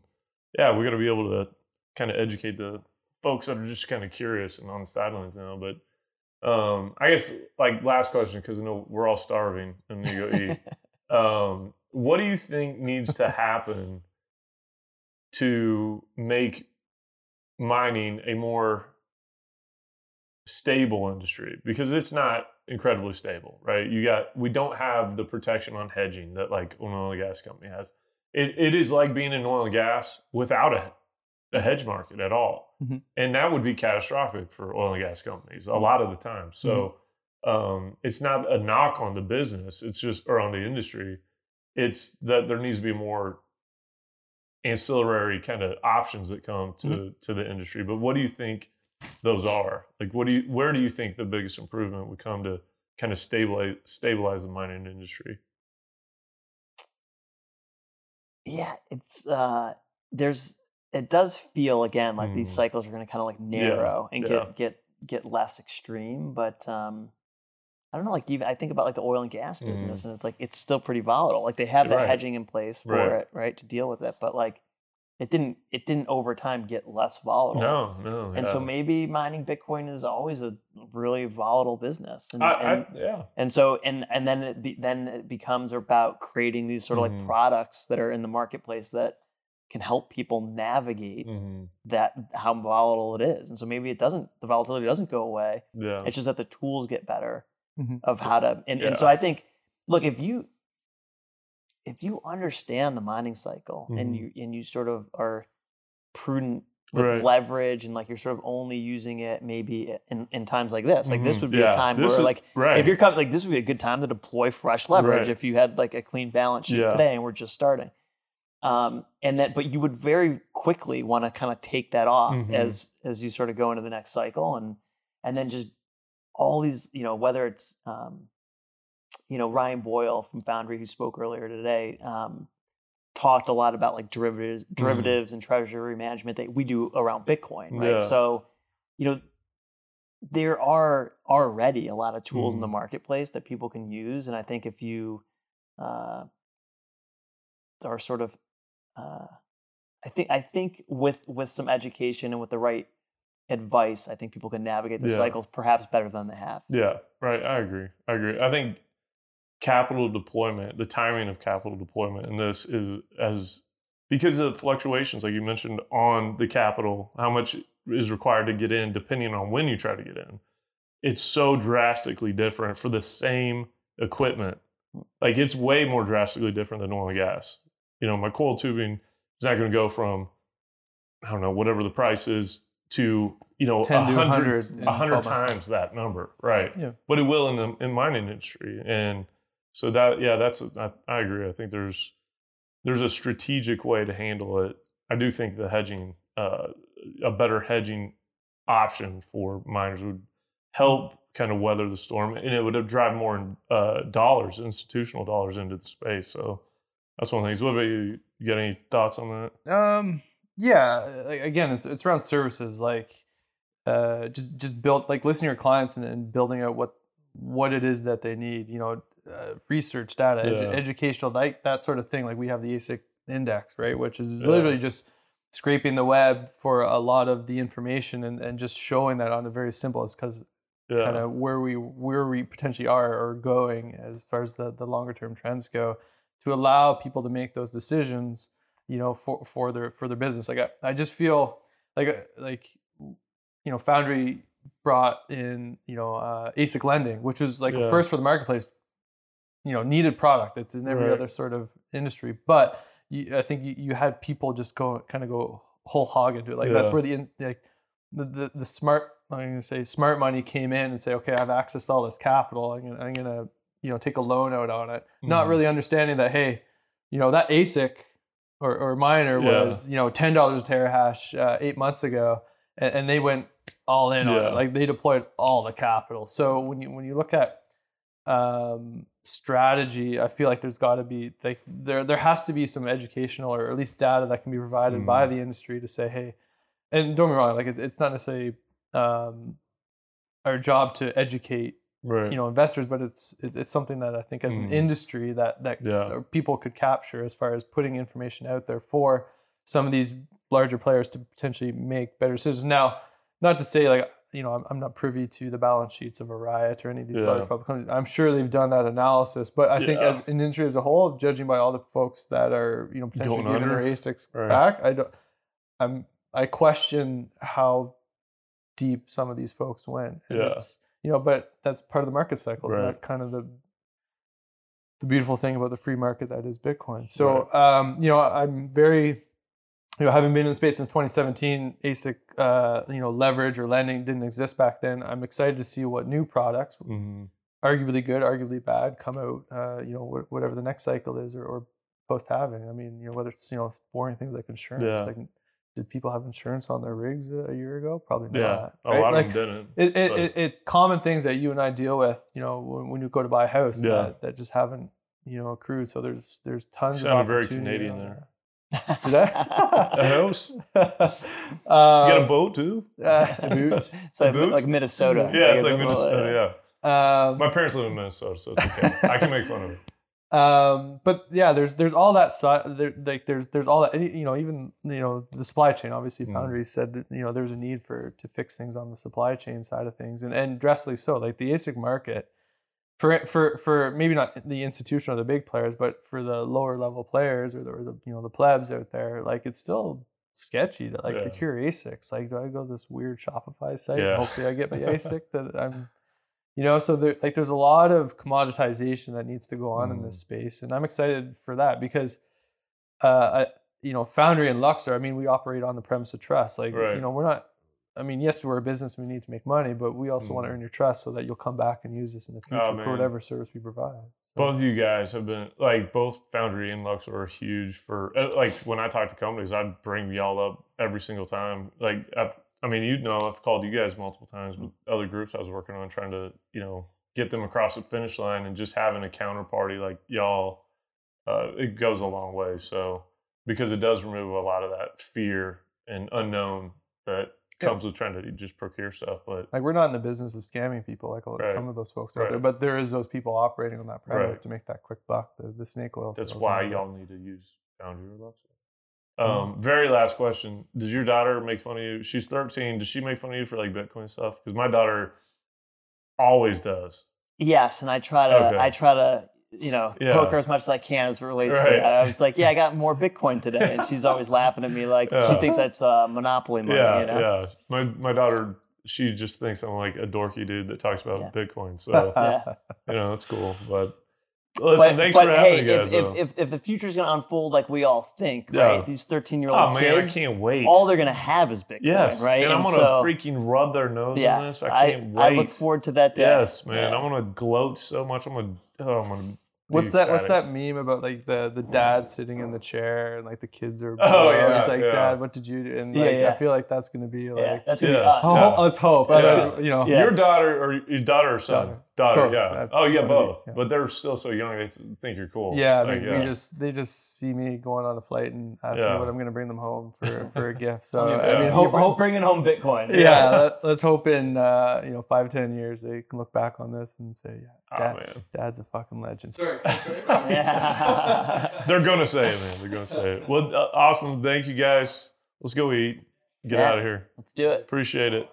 yeah, we got to be able to kind of educate the folks that are just kind of curious and on the sidelines now. But um, I guess like last question because I know we're all starving to go eat. um, what do you think needs to happen to make mining a more stable industry because it's not incredibly stable, right? You got we don't have the protection on hedging that like an oil and gas company has. It it is like being in oil and gas without a a hedge market at all, Mhm. and that would be catastrophic for oil and gas companies a lot of the time. So um, it's not a knock on the business; it's just or on the industry. It's that there needs to be more ancillary kind of options that come to to the industry. But what do you think those are? Like, what do you where do you think the biggest improvement would come to kind of stabilize stabilize the mining industry? Yeah, it's uh there's it does feel again like these Mm. cycles are going to kind of like Yeah, narrow and yeah. get get get less extreme, but um I don't know like even I think about like the oil and gas business and it's like it's still pretty volatile. Like they have that Mm. Right. hedging in place for Right. it, right, to deal with it, but like it didn't it didn't over time get less volatile. No, no. And so maybe mining Bitcoin is always a really volatile business. And, I, and I, yeah, and so and and then it be, then it becomes about creating these sort of Mhm. like products that are in the marketplace that can help people navigate hmm that how volatile it is and so maybe it doesn't the volatility doesn't go away yeah, it's just that the tools get better Mhm. of how to and, and so i think look if you if you understand the mining cycle and Mhm. you and you sort of are prudent with Right. leverage and like you're sort of only using it maybe in, in times like this like this Mhm. would be Yeah, a time this where is- like right. if you're coming like this would be a good time to deploy fresh leverage Right. if you had like a clean balance sheet Yeah. today and we're just starting um and that but you would very quickly want to kind of take that off Mhm. as as you sort of go into the next cycle and and then just all these you know whether it's um you know ryan boyle from foundry who spoke earlier today um talked a lot about like derivatives derivatives and treasury management that we do around bitcoin right Yeah. so you know there are already a lot of tools in the Mhm. marketplace that people can use and i think if you uh, are sort of uh, i think i think with with some education and with the right advice i think people can navigate the Yeah. cycles perhaps better than they have Yeah, right. I agree. I agree. I think capital deployment, the timing of capital deployment in this is as because of the fluctuations, like you mentioned, on the capital, how much is required to get in, depending on when you try to get in. It's so drastically different for the same equipment. Like it's way more drastically different than oil and gas. You know, my coil tubing is not going to go from, I don't know, whatever the price is to, you know, 10 to 100, 100 a hundred times that number. Right. Yeah. but it will in the in mining industry. And so that yeah that's I, I agree. I think there's there's a strategic way to handle it. I do think the hedging uh, a better hedging option for miners would help kind of weather the storm and it would have drive more uh, dollars institutional dollars into the space. So that's one of the things what about you you got any thoughts on that Um, yeah. Again, it's it's around services like uh, just just build like listening to your clients and, and building out what what it is that they need. You know, uh, research, data, edu- Yeah. educational, like that sort of thing. Like we have the ASIC index, right, which is Yeah. literally just scraping the web for a lot of the information and, and just showing that on a very simple as because yeah kind of where we where we potentially are or going as far as the the longer term trends go to allow people to make those decisions you know for for their for their business like i, I just feel like uh, like you know foundry brought in you know uh, asic lending which was like Yeah. first for the marketplace you know needed product it's in every Right. other sort of industry but you, i think you, you had people just go kind of go whole hog into it like that's where the in- like the, the the smart I'm going to say smart money came in and say, okay, I've accessed all this capital. I'm going to, I'm going to, you know, take a loan out on it. Not Mhm. really understanding that, hey, you know, that ASIC or, or miner Yeah. was, you know, $10 a terahash uh, eight months ago. And, and they went all in on it. Like they deployed all the capital. So when you, when you look at um, strategy, I feel like there's got to be like there, there has to be some educational or at least data that can be provided Mm. by the industry to say, hey, and don't me wrong, like it, it's not necessarily um, our job to educate right you know investors, but it's it, it's something that I think as an Mm. industry that that Yeah. uh, people could capture as far as putting information out there for some of these larger players to potentially make better decisions. Now, not to say like you know I'm, I'm not privy to the balance sheets of a Riot or any of these Yeah. large public companies. I'm sure they've done that analysis, but I think as an industry as a whole, judging by all the folks that are you know potentially Going giving their. ASICs Right. back, I don't. I'm I question how deep some of these folks went. And Yeah. It's, you know, but that's part of the market cycles. Right. And that's kind of the the beautiful thing about the free market that is Bitcoin. So, um, you know, I'm very, you know, halving been in the space since 2017, ASIC, uh, you know, leverage or lending didn't exist back then. I'm excited to see what new products, Mhm. arguably good, arguably bad, come out. Uh, you know, wh- whatever the next cycle is, or, or post having. I mean, you know, whether it's you know boring things like insurance, Yeah. like did people have insurance on their rigs a, a year ago? Probably Yeah, not. a right? lot Like, of them didn't. it, it, it, it's common things that you and I deal with, you know, when, when you go to buy a house Yeah. that, that just haven't, you know, accrued. So there's there's tons You of sounded very opportunity Canadian out there. Did I? A house? um, You got a boat too? uh, a boot. so boot? like Minnesota. Yeah, it's it's like a little- Minnesota. Yeah, Um, my parents live in Minnesota, so it's okay. I can make fun of it. Um, but yeah, there's there's all that side. There, like there's there's all that. You know, even you know the supply chain. Obviously, Mm. Foundry said that you know there's a need for to fix things on the supply chain side of things, and and dressly so. Like the ASIC market, for for for maybe not the institution or the big players, but for the lower level players or the, or the you know the plebs out there, like it's still sketchy to like Yeah. procure ASICs. Like, do I go to this weird Shopify site? and Yeah. Hopefully, I get my ASIC that I'm you know so there like there's a lot of commoditization that needs to go on in Mm. this space and i'm excited for that because uh I, you know foundry and luxor i mean we operate on the premise of trust like Right. you know we're not i mean yes we're a business we need to make money but we also want to Mm. earn your trust so that you'll come back and use this in the Oh, future man. for whatever service we provide so, Both of you guys have been like both Foundry and Luxor are huge for uh, like when I talk to companies, I bring y'all up every single time. Like I mean, you know, I've called you guys multiple times with other groups I was working on, trying to you know get them across the finish line, and just having a counterparty like y'all, uh, it goes a long way. So because it does remove a lot of that fear and unknown that Yeah. comes with trying to just procure stuff. But like we're not in the business of scamming people like Right. some of those folks out there but there is those people operating on that premise Right. to make that quick buck the, the snake oil That's why y'all need to use Foundry or Luxor. Um, very last question: Does your daughter make fun of you? She's thirteen. Does she make fun of you for like Bitcoin stuff? Because my daughter always does. Yes, and I try to Okay. I try to you know Yeah. poke her as much as I can as it relates Right. to. That. I was like, yeah, I got more Bitcoin today, and she's always laughing at me like she thinks that's uh, monopoly money. yeah, you know? yeah. My my daughter, she just thinks I'm like a dorky dude that talks about Yeah. Bitcoin. So Yeah. you know, that's cool. But listen, But, thanks but for having hey, me, guys. if, though. if, if, if the future's going to unfold like we all think, Yeah. right? These 13 year old oh man, kids, I can't wait. all they're going to have is Bitcoin, yes, right? and I'm gonna so, freaking rub their nose in yes, this. I can't wait. I look forward to that day. Yes, man. Yeah. I'm gonna gloat so much. I'm gonna. Oh, I'm gonna. What's that? What's that meme about like the the dad sitting in the chair and like the kids are? Oh, below? yeah, He's like, yeah. Dad, what did you do? And like, yeah. I feel like that's gonna be like. Yeah, that's going to Yes. be Oh, us. Yeah. let's hope. Yeah. Otherwise, you know. Yeah. Your daughter or your daughter or son? Daughter. Daughter, Both. yeah. Oh, yeah, both, both. yeah. But they're still so young. They think you're cool. Yeah, I Like, mean, we just they just see me going on a flight and ask Yeah. me what I'm gonna bring them home for for a gift. So Yeah. I mean, hope, hope bringing home Bitcoin. yeah, let, let's hope in uh, you know five ten years they can look back on this and say, yeah, Oh, dad, man. dad's a fucking legend. Sorry. Yeah. They're gonna say it, man. They're gonna say it. Well, uh, awesome. Thank you guys. Let's go eat. Get Yeah. out of here. Let's do it. Appreciate it.